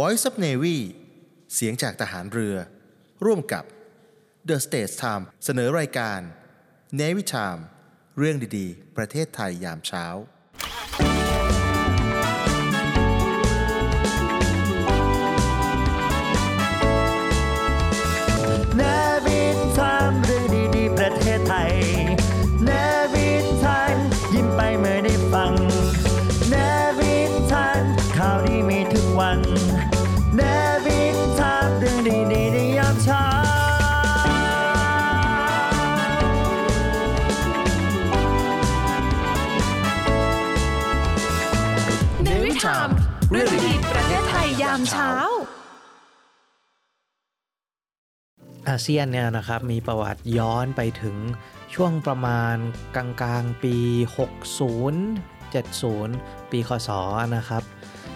Voice of Navy เสียงจากทหารเรือ ร่วมกับ The States Time เสนอรายการ Navy Time เรื่องดีๆ ประเทศไทยยามเช้า อาเซียนเนี่ยนะครับมีประวัติย้อนไปถึงช่วงประมาณกลางกลางๆปี 60 70 ปีคศนะครับ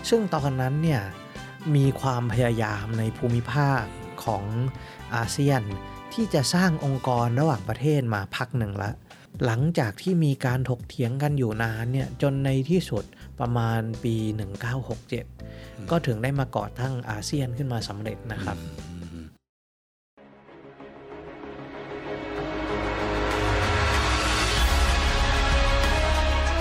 ซึ่งตอนนั้นเนี่ยมีความพยายามในภูมิภาคของอาเซียนที่จะสร้างองค์กรระหว่างประเทศมาพักหนึ่งละ หลังจากที่มีการถกเถียงกันอยู่นานเนี่ยจนในที่สุดประมาณปี 1967 ก็ถึงได้มาก่อตั้งอาเซียนขึ้นมาสำเร็จนะครับ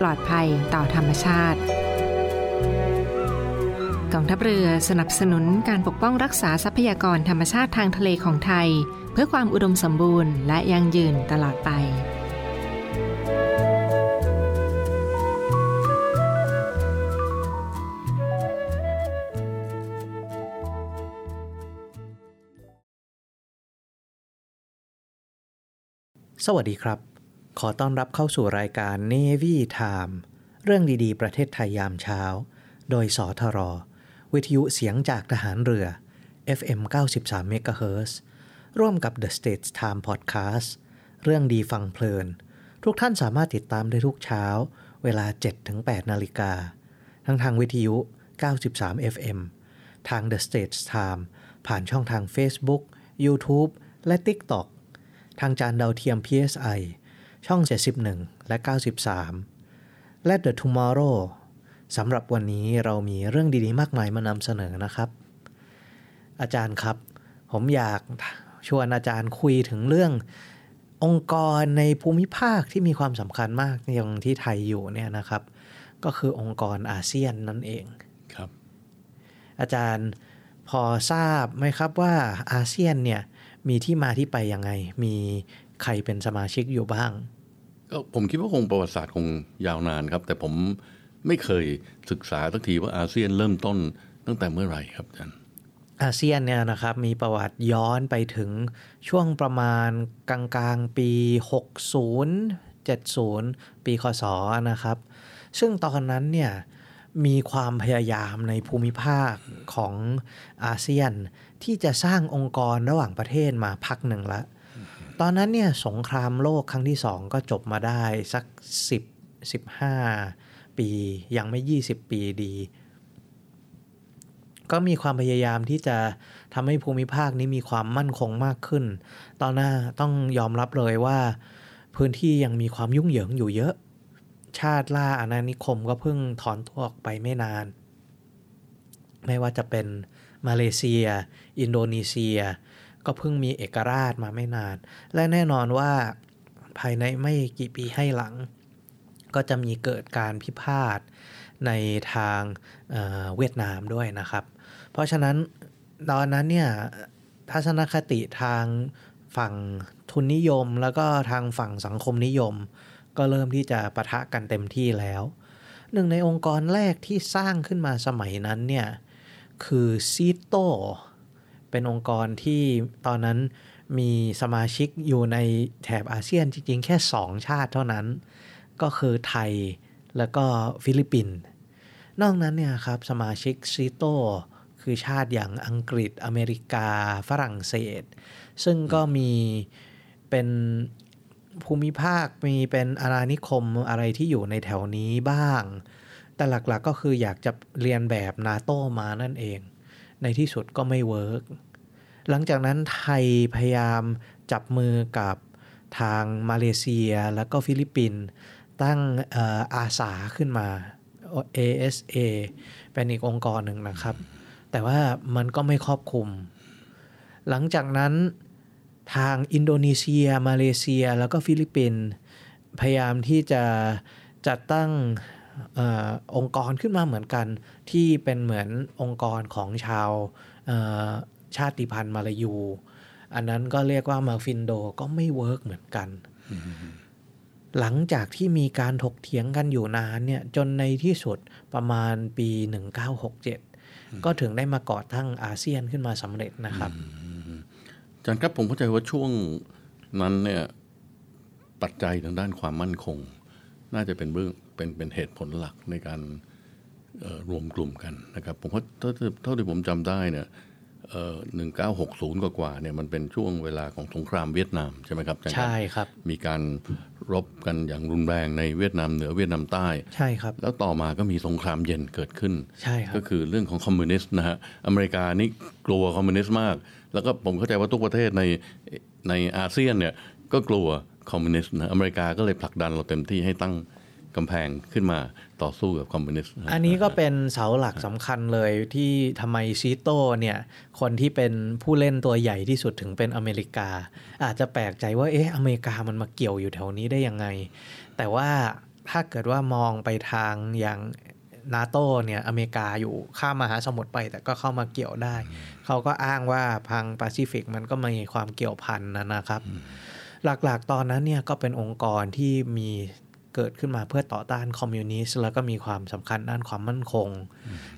ปลอดภัยต่อธรรมชาติกองทัพเรือสนับสนุนการปกป้องรักษาทรัพยากรธรรมชาติทางทะเลของไทย เพื่อความอุดมสมบูรณ์และยั่งยืนตลอดไป สวัสดีครับ ขอต้อนรับเข้าสู่รายการ Navy Time เรื่องดีๆ ประเทศไทยยามเช้า โดยสทร วิทยุเสียงจากทหารเรือ FM 93 MHz ร่วมกับ The States Time Podcast เรื่องดีฟังเพลิน ทุกท่านสามารถติดตามได้ทุกเช้า เวลา 7-8 นาฬิกา ทั้งทางวิทยุ 93 FM ทาง The States Time ผ่านช่องทาง Facebook YouTube และ TikTok ทางจานดาวเทียม PSI ช่อง 71 และ 93 และ The Tomorrow สำหรับวันนี้เรามีเรื่องดีๆ มากมายมานำเสนอนะครับ อาจารย์ครับ ผมอยากชวนอาจารย์คุยถึงเรื่ององค์กรในภูมิภาคที่มีความสำคัญมากอย่างที่ไทยอยู่เนี่ยนะครับ ก็คือองค์กรอาเซียนนั่นเองครับ อาจารย์พอทราบไหมครับว่าอาเซียนเนี่ยมีที่มาที่ไปยังไง มีใครเป็นสมาชิกอยู่บ้าง ก็ผมคิดว่าคงประวัติศาสตร์คงยาวนานครับ แต่ผมไม่เคยศึกษาสักทีว่าอาเซียนเริ่มต้นตั้งแต่เมื่อไหร่ครับอาจารย์อาเซียนเนี่ยนะครับมีประวัติย้อนไปถึงช่วงประมาณกลางกลางๆปี 60 70 ปีคศนะครับ ซึ่งตอนนั้นเนี่ยมีความพยายามในภูมิภาคของอาเซียน ที่จะสร้างองค์กรระหว่างประเทศมาพักหนึ่งละ ตอนนั้นเนี่ยสงครามโลกครั้งที่สองก็จบมาได้สัก 10 15 ปี ยังไม่ 20 ปีดี ก็มีความพยายามที่จะทำให้ภูมิภาคนี้มีความมั่นคงมากขึ้น ตอนหน้าต้องยอมรับเลยว่า พื้นที่ยังมีความยุ่งเหยิงอยู่เยอะ ชาติล่าอาณานิคมก็เพิ่งถอนตัวออกไปไม่นาน ไม่ว่าจะเป็นมาเลเซีย อินโดนีเซีย ก็เพิ่งมีเอกราชมาไม่นาน และแน่นอนว่าภายในไม่กี่ปีให้หลัง ก็จะมีเกิดการพิพาทในทางเเวียดนามด้วยนะครับ เพราะฉะนั้นตอนนั้นเนี่ยทัศนคติทางฝั่งทุนนิยม แล้วก็ทางฝั่งสังคมนิยม ก็เริ่มที่จะปะทะกันเต็มที่แล้ว หนึ่งในองค์กรแรกที่สร้างขึ้นมาสมัยนั้นเนี่ยคือซีโต้ เป็นองค์กรที่ตอนนั้นมีสมาชิกอยู่ในแถบอาเซียนจริง ๆ แค่ 2 ชาติเท่านั้น ก็คือไทยแล้วก็ฟิลิปปินส์นอกนั้นเนี่ยครับสมาชิกซีโต้คือชาติอย่างอังกฤษอเมริกาฝรั่งเศส ซึ่งก็มีเป็นภูมิภาคมีเป็นอาณานิคมอะไรที่อยู่ในแถวนี้บ้าง แต่หลักๆก็คืออยากจะเลียนแบบนาโตมานั่นเอง ในที่สุดก็ไม่ work หลังจากนั้นไทยพยายามจับมือกับทางมาเลเซียแล้วก็ฟิลิปปินส์ตั้งอาสาขึ้นมา ASA เป็นอีกองค์กรหนึ่งนะครับ แต่ว่ามันก็ไม่ครอบคลุม หลังจากนั้นทางอินโดนีเซีย มาเลเซียแล้วก็ฟิลิปปินส์พยายามที่จะจัดตั้งองค์กรขึ้นมาเหมือนกันที่เป็นเหมือนองค์กรของชาว ชาติพันธุ์มาลายู อันนั้นก็เรียกว่ามาฟิลินโดก็ไม่ work เหมือนกัน หลังจากที่มีการถกเถียงกันอยู่นานเนี่ยจนในที่สุดประมาณปี 1967 ก็ถึงได้มาก่อตั้งอาเซียนขึ้นมาสำเร็จนะครับอาจารย์ครับผมเข้าใจว่าช่วงนั้นเนี่ยปัจจัยทางด้านความมั่นคง น่าจะเป็นเบื้องเป็นเป็นเหตุผลหลักในการรวมกลุ่มกันนะครับผมว่าเท่าที่ผมจำได้เนี่ย หนึ่งเก้าหกศูนย์กว่าเนี่ยมันเป็นช่วงเวลาของสงครามเวียดนามใช่ไหมครับใช่ครับ มีการรบกันอย่างรุนแรงในเวียดนามเหนือเวียดนามใต้ใช่ครับ แล้วต่อมาก็มีสงครามเย็นเกิดขึ้นใช่ครับก็คือเรื่องของคอมมิวนิสต์นะฮะอเมริกานี่กลัวคอมมิวนิสต์มาก แล้วก็ผมเข้าใจว่าทุกประเทศในในอาเซียนเนี่ยก็กลัวคอมมิวนิสต์นะอเมริกาก็เลยผลักดันเราเต็มที่ให้ตั้ง กำแพงขึ้นมาต่อสู้กับคอมมิวนิสต์ อันนี้ก็เป็นเสาหลักสำคัญเลยที่ทำไมซีโต้เนี่ยคนที่เป็นผู้เล่นตัวใหญ่ที่สุดถึงเป็นอเมริกา อาจจะแปลกใจว่าเอ๊ะอเมริกามันมาเกี่ยวอยู่แถวนี้ได้ยังไง แต่ว่าถ้าเกิดว่ามองไปทางอย่างนาโตเนี่ยอเมริกาอยู่ข้ามมหาสมุทรไป แต่ก็เข้ามาเกี่ยวได้ เขาก็อ้างว่าพังแปซิฟิกมันก็มีความเกี่ยวพันนะนะครับ หลักๆตอนนั้นเนี่ยก็เป็นองค์กรที่มี เกิดขึ้นมาเพื่อต่อต้านคอมมิวนิสต์แล้วก็มีความสำคัญด้านความมั่นคง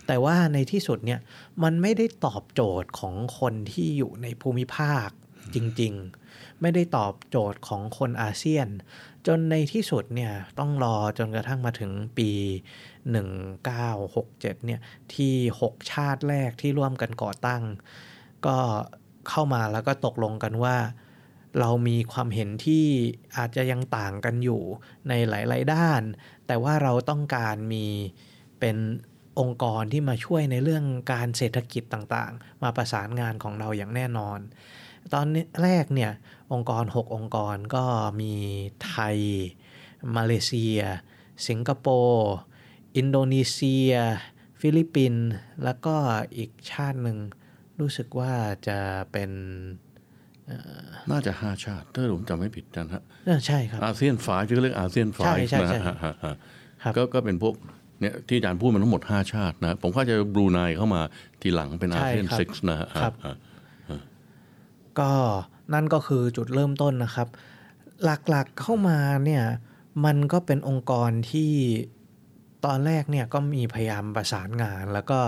แต่ว่าในที่สุดเนี่ยมันไม่ได้ตอบโจทย์ของคนที่อยู่ในภูมิภาคจริง ๆ ไม่ได้ตอบโจทย์ของคนอาเซียน จนในที่สุดเนี่ยต้องรอจนกระทั่งมาถึงปี 1967เนี่ยที่ 6 ชาติแรกที่ร่วมกันก่อตั้ง ก็เข้ามาแล้วก็ตกลงกันว่า เรามีความเห็นที่อาจจะยังต่างกันอยู่ในหลาย ๆ ด้าน แต่ว่าเราต้องการมีเป็นองค์กรที่มาช่วยในเรื่องการเศรษฐกิจต่างๆ มาประสานงานของเราอย่างแน่นอน ตอนแรกเนี่ยองค์กร 6 องค์กรก็มีไทย มาเลเซีย สิงคโปร์อินโดนีเซีย ฟิลิปปินส์แล้วก็อีกชาติหนึ่งรู้สึกว่าจะเป็น น่าจะห้าชาติถ้าผมจำไม่ผิดจันฮะใช่ครับอาเซียนฝายที่เรียกอาเซียนฝายนะฮะก็ก็เป็นพวกเนี่ยที่อาจารย์พูดมันทั้งหมดห้าชาตินะ ผมเข้าใจบรูไนเข้ามาทีหลังเป็นอาเซียนซิกนะฮะก็นั่นก็คือจุดเริ่มต้นนะครับ หลักๆเข้ามาเนี่ยมันก็เป็นองค์กรที่ตอนแรกเนี่ยก็มีพยายามประสานงานแล้วก็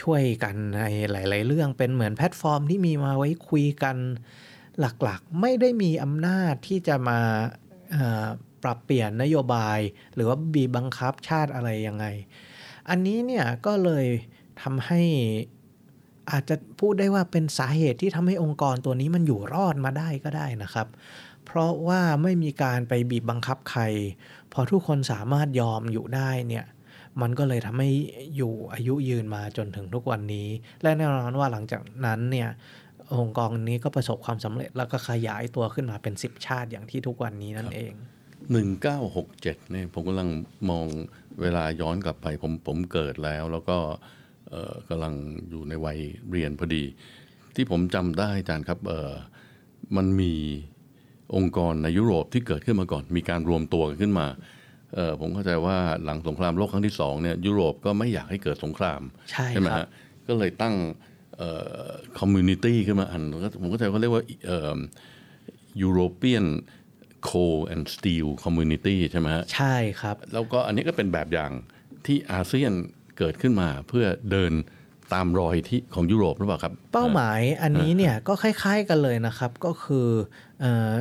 ช่วยกันในหลาย ๆ เรื่องเป็นเหมือนแพลตฟอร์มที่มีมาไว้คุยกันหลักๆ ไม่ได้มีอำนาจที่จะมาปรับเปลี่ยนนโยบาย หรือว่าบีบบังคับชาติอะไรยังไง อันนี้เนี่ยก็เลยทำให้อาจจะพูดได้ว่าเป็นสาเหตุที่ทำให้องค์กรตัวนี้มันอยู่รอดมาได้ก็ได้นะครับ เพเพราะว่าไม่มีการไปบีบบังคับใคร พอทุกคนสามารถยอมอยู่ได้เนี่ย มันก็เลยทำให้อยู่อายุยืนมาจนถึงทุกวันนี้ และแน่นอนว่าหลังจากนั้นเนี่ยองค์กรนี้ก็ประสบความสำเร็จแล้วก็ขยายตัวขึ้นมาเป็น 10 ชาติอย่างที่ทุกวันนี้นั่นเอง 1967เนี่ยผมกำลังมองเวลาย้อนกลับไปผมผมเกิดแล้ว แล้วก็กำลังอยู่ในวัยเรียนพอดี ที่ผมจำได้อาจารย์ครับเออมันมีองค์กรในยุโรปที่เกิดขึ้นมาก่อน มีการรวมตัวกันขึ้นมา ผมเข้าใจว่าหลังสงครามโลกครั้งที่สองเนี่ยยุโรปก็ไม่อยากให้เกิดสงคราม ใช่ไหมครัฮะก็เลยตั้ง community ขึ้นมาอันก็ผมเข้าใจเขาเรียกว่าเอ่อ European Coal and Steel Community ใช่ไหมฮะใช่ครับ แล้วก็อันนี้ก็เป็นแบบอย่างที่อาเซียนเกิดขึ้นมาเพื่อเดินตามรอยที่ของยุโรปหรือเปล่าครับ เป้าหมายอันนี้เนี่ยก็คล้ายๆกันเลยนะครับ ก็คือเอ่อ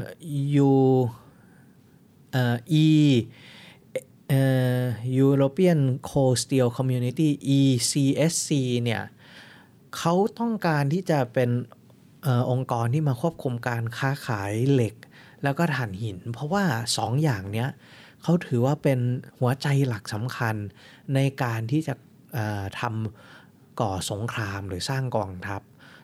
U เอ่อ E เอ่อ European Coal Steel Community ECSC เนี่ยเขาต้องการที่จะเป็นอองค์กรที่มาควบคุมการค้าขายเหล็ก แล้วก็ถ่านหิน เพราะว่าสองอย่างเนี้ยเขาถือว่าเป็นหัวใจหลักสำคัญในการที่จะทำก่อสงครามหรือสร้างกองทัพ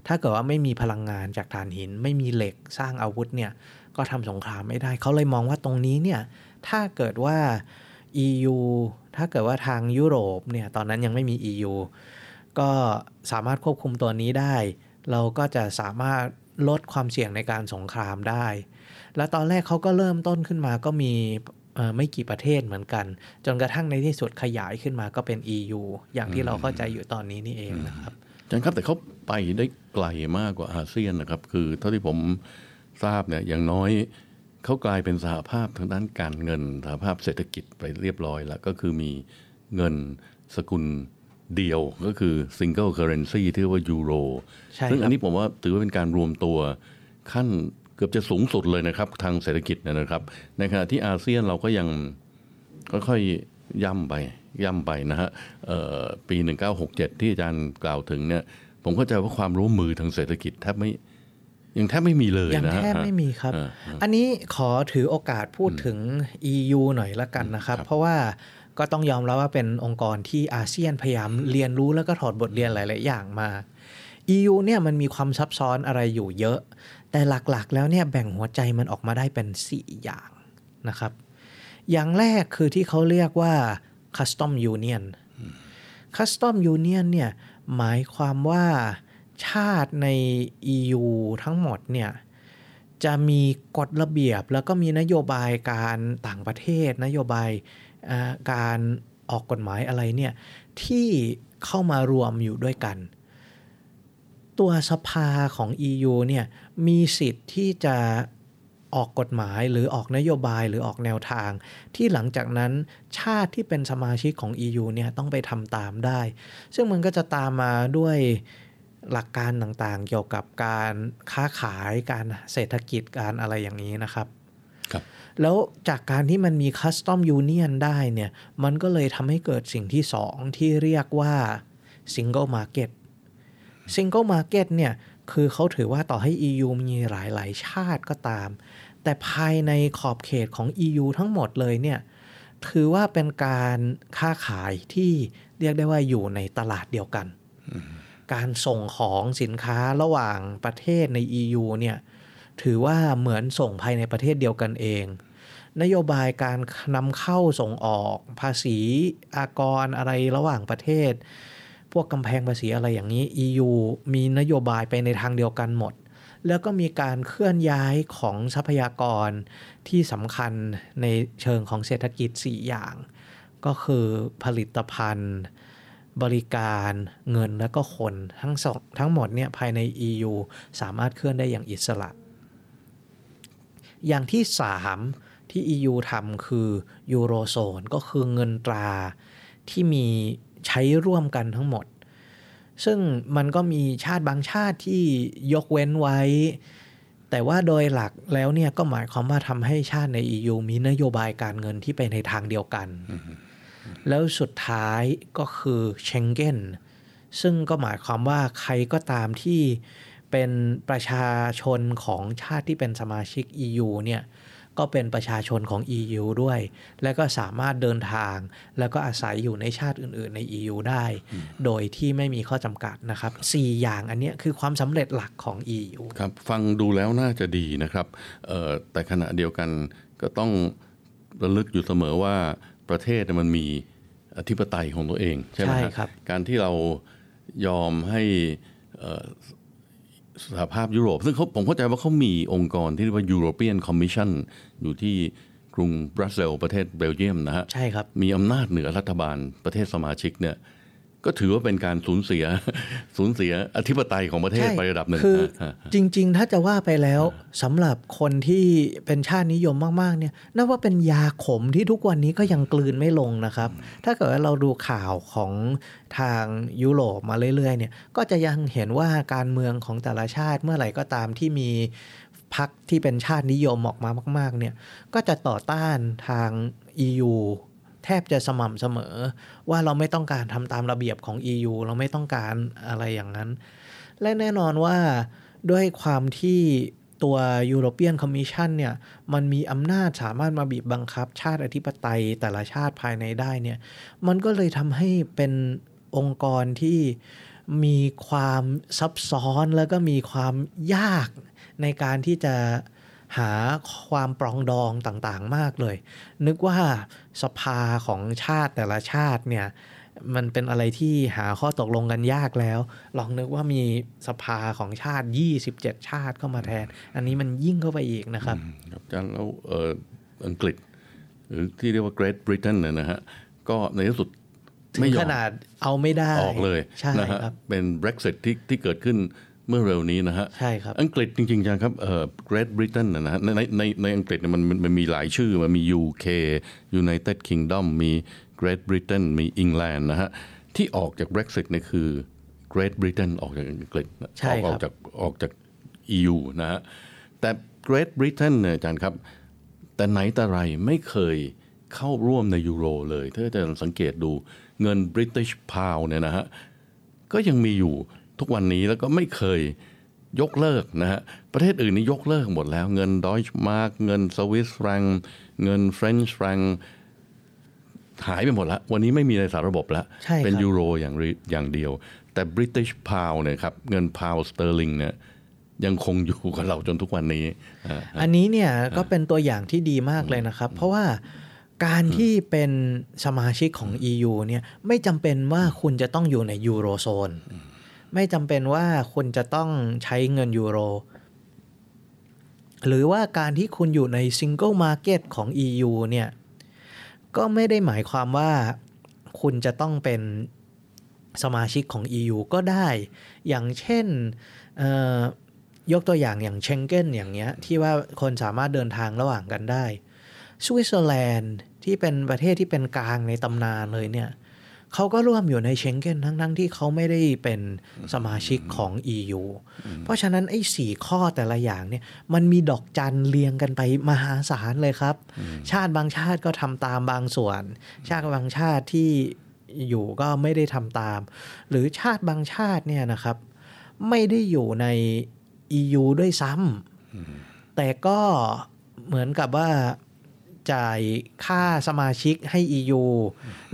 ถ้าเกิดว่าไม่มีพลังงานจากถ่านหิน ไม่มีเหล็กสร้างอาวุธเนี่ยก็ทำสงครามไม่ได้ เขาเลยมองว่าตรงนี้เนี่ยถ้าเกิดว่า EU ถ้าเกิดว่าทางยุโรปเนี่ยตอนนั้นยังไม่มี EU ก็สามารถควบคุมตัวนี้ได้ เราก็จะสามารถลดความเสี่ยงในการสงครามได้ และตอนแรกเขาก็เริ่มต้นขึ้นมาก็มีไม่กี่ประเทศเหมือนกัน จนกระทั่งในที่สุดขยายขึ้นมาก็เป็น EU อย่างที่เราเข้าใจอยู่ตอนนี้นี่เองนะครับจารย์ครับแต่เขาไปได้ไกลมากกว่าอาเซียนนะครับ คือเท่าที่ผมทราบเนี่ยอย่างน้อย เขากลายเป็นสหภาพทางด้านการเงินสหภาพเศรษฐกิจไปเรียบร้อยแล้วก็คือมีเงินสกุลเดียวก็คือ single currency ที่เรียกว่ายูโรใช่ซึ่งครับอันนี้ผมว่าถือว่าเป็นการรวมตัวขั้นเกือบจะสูงสุดเลยนะครับ ทางเศรษฐกิจเนยนะครับ ในขณะที่อาเซียนเราก็ยังค่อยๆย่ำไปย่ำไปนะฮะเอ่อปี 1967 ที่อาจารย์กล่าวถึงเนี่ยผมเข้าใจว่าความร่วมมือทางเศรษฐกิจแทบไม่ ยังแทบไม่มีเลยยังนะฮะแทบไม่มีครับเอออันนี้ขอถือโอกาสพูดถึง EU หน่อยละกันนะครับ เพราะว่าก็ต้องยอมรับว่าเป็นองค์กรที่อาเซียนพยายามเรียนรู้แล้วก็ถอดบทเรียนหลาย ๆ อย่างมา EU เนี่ยมันมีความซับซ้อนอะไรอยู่เยอะ แต่หลัก ๆ แล้วเนี่ยแบ่งหัวใจมันออกมาได้เป็น 4 อย่างนะครับ อย่างแรกคือที่เขาเรียกว่า Custom Union Custom Union เนี่ยหมายความว่า ชาติใน EU ทั้งหมดเนี่ยจะมีกฎระเบียบแล้วก็มีนโยบายการต่างประเทศ นโยบายการออกกฎหมายอะไรเนี่ยที่เข้ามารวมอยู่ด้วยกัน ตัวสภาของ EU เนี่ยมีสิทธิ์ที่จะออกกฎหมายหรือออกนโยบายหรือออกแนวทาง ที่หลังจากนั้นชาติที่เป็นสมาชิกของ EU เนี่ยต้องไปทำตามได้ ซึ่งมันก็จะตามมาด้วย หลักการต่างๆ เกี่ยวกับการค้าขายการเศรษฐกิจการอะไรอย่างนี้นะครับครับ แล้วจากการที่มันมีคัสตอมยูเนียนได้เนี่ย มันก็เลยทำให้เกิดสิ่งที่สองที่เรียกว่า Single Market Single Market เนี่ย คือเขาถือว่าต่อให้ EU มีหลายๆ ชาติก็ตาม แต่ภายในขอบเขตของ EU ทั้งหมดเลยเนี่ยถือว่าเป็นการค้าขายที่เรียกได้ว่าอยู่ในตลาดเดียวกัน การส่งของสินค้าระหว่างประเทศใน EU เนี่ยถือว่าเหมือนส่งภายในประเทศเดียวกันเอง นโยบายการนำเข้าส่งออกภาษีอากรอะไรระหว่างประเทศ พวกกำแพงภาษีอะไรอย่างนี้ EU มีนโยบายไปในทางเดียวกันหมด แล้วก็มีการเคลื่อนย้ายของทรัพยากรที่สำคัญในเชิงของเศรษฐกิจ 4 อย่าง ก็คือผลิตภัณฑ์ บริการเงินและก็คนทั้งสองทั้งหมดเนี่ยภายใน EU สามารถเคลื่อนได้อย่างอิสระ อย่างที่ 3 ที่ EU ทำคือยูโรโซนก็คือเงินตราที่มีใช้ร่วมกันทั้งหมด ซึ่งมันก็มีชาติบางชาติที่ยกเว้นไว้ แต่ว่าโดยหลักแล้วเนี่ยก็หมายความว่าทำให้ชาติใน EU มีนโยบายการเงินที่ไปในทางเดียวกัน แล้วสุดท้ายก็คือเชงเก้นซึ่งก็หมายความว่าใครก็ตามที่เป็นประชาชนของชาติที่เป็นสมาชิก EU เนี่ยก็เป็นประชาชนของ EU ด้วย และก็สามารถเดินทาง แล้วก็อาศัยอยู่ในชาติอื่น ๆ ใน EU ได้ โดยที่ไม่มีข้อจำกัดนะครับ 4 อย่างอันเนี้ยคือความสำเร็จหลักของ EU ครับ ฟังดูแล้วน่าจะดีนะครับเอ่อแต่ขณะเดียวกันก็ต้องระลึกอยู่เสมอว่าประเทศเนี่ยมันมี อธิปไตยของตัวเองใช่ไหมใช่ฮะครับการที่เรายอมให้เอ่อสหภาพยุโรป ซึ่งเขาผมเข้าใจว่าเขามีองค์กรที่เรียกว่า European Commission อยู่ที่กรุงบรัสเซลส์ประเทศเบลเยียมนะฮะใช่ครับมีอำนาจเหนือรัฐบาลประเทศสมาชิกเนี่ย ก็ถือว่าเป็นการสูญเสียสูญเสียอธิปไตยของประเทศไประดับหนึ่งคือฮะจริง ๆ ถ้าจะว่าไปแล้วสำหรับคนที่เป็นชาตินิยมมากๆเนี่ยนับว่าเป็นยาขมที่ทุกวันนี้ก็ยังกลืนไม่ลงนะครับ ถ้าเกิดว่าเราดูข่าวของทางยุโรปมาเรื่อยๆเนี่ยก็จะยังเห็นว่าการเมืองของแต่ละชาติเมื่อไหร่ก็ตามที่มีพรรคที่เป็นชาตินิยมออกมามาก ๆ เนี่ยก็จะต่อต้านทาง EU แทบจะสม่ำเสมอ ว่าเราไม่ต้องการทำตามระเบียบของ EU เราไม่ต้องการอะไรอย่างนั้น และแน่นอนว่าด้วยความที่ตัว European Commission เนี่ยมันมีอำนาจสามารถมาบีบบังคับ ชาติอธิปไตยแต่ละชาติภายในได้เนี่ยมันก็เลยทำให้เป็นองค์กรที่มีความซับซ้อนแล้วก็มีความยากในการที่จะหาความปรองดองต่างๆมากเลย นึกว่า สภาของชาติแต่ละชาติเนี่ยมันเป็นอะไรที่หาข้อตกลงกันยากแล้ว ลองนึกว่ามีสภาของชาติ 27 ชาติเข้ามาแทน อันนี้มันยิ่งเข้าไปอีกนะครับครับอาจารย์แล้วเอ่ออังกฤษ หรือที่เรียกว่า Great Britain เนี่ยนะฮะ ก็ในที่สุดถึไม่งยอขมนาดเอาไม่ได้ออกเลยใช่นะฮะครับเป็น Brexit ที่ที่เกิดขึ้น เมื่อเร็วนี้นะฮะใช่ครับอังกฤษจริงๆจังครับเอ่อ Great Britain นะนะฮะในในในในอังกฤษเนี่ยมันมันมันมีหลายชื่อมันมี UK United Kingdom มี Great Britain มี England นะฮะที่ออกจาก Brexit เนี่ยคือ Great Britain ออกจากอังกฤษใช่ออกครับออกจากออกจาก EU นะฮะแต่ Great Britain เนี่ยอาจารย์ครับ แต่ไหนแต่ไรไม่เคยเข้าร่วมในยูโรเลย ถ้าจะสังเกตดูเงิน British Pound เนี่ยนะฮะก็ยังมีอยู่ ทุกวันนี้แล้วก็ไม่เคยยกเลิกนะฮะประเทศอื่นนี่ยกเลิกหมดแล้ว เงินดอยช์มาร์กเงิน Swiss Franc เงิน French Francหายไปหมดแล้ว วันนี้ไม่มีในสารระบบแล้วใช่ครับเป็นยูโรอย่างเดียวอย่างเดียว แต่ British Pound เนี่ยครับเงิน Pound Sterling เนี่ยยังคงอยู่กับเราจนทุกวันนี้อ่าอันนี้เนี่ยก็เป็นตัวอย่างที่ดีมากเลยนะครับ เพราะว่าการที่เป็นสมาชิกของ EU เนี่ยไม่จำเป็นว่าคุณจะต้องอยู่ในยูโรโซน ไม่จำเป็นว่าคุณจะต้องใช้เงินยูโร หรือว่าการที่คุณอยู่ใน single market ของ EU เนี่ย ก็ไม่ได้หมายความว่าคุณจะต้องเป็นสมาชิกของ EU ก็ได้ อย่างเช่นยกตัวอย่างอย่างเชงเก้นอย่างเงี้ย ที่ว่าคนสามารถเดินทางระหว่างกันได้สวิตเซอร์แลนด์ที่เป็นประเทศที่เป็นกลางในตำนานเลยเนี่ย เขาก็ร่วมอยู่ในเชงเก้นทั้งๆที่เขาไม่ได้เป็นสมาชิกของ EU เพราะฉะนั้นไอ้สี่ข้อแต่ละอย่างเนี่ยมันมีดอกจันเรียงกันไปมหาศาลเลยครับ ชาติบางชาติก็ทำตามบางส่วน ชาติบางชาติที่อยู่ก็ไม่ได้ทำตาม หรือชาติบางชาติเนี่ยนะครับ ไม่ได้อยู่ใน EU ด้วยซ้ำแต่ก็เหมือนกับว่า จ่ายค่าสมาชิกให้ EU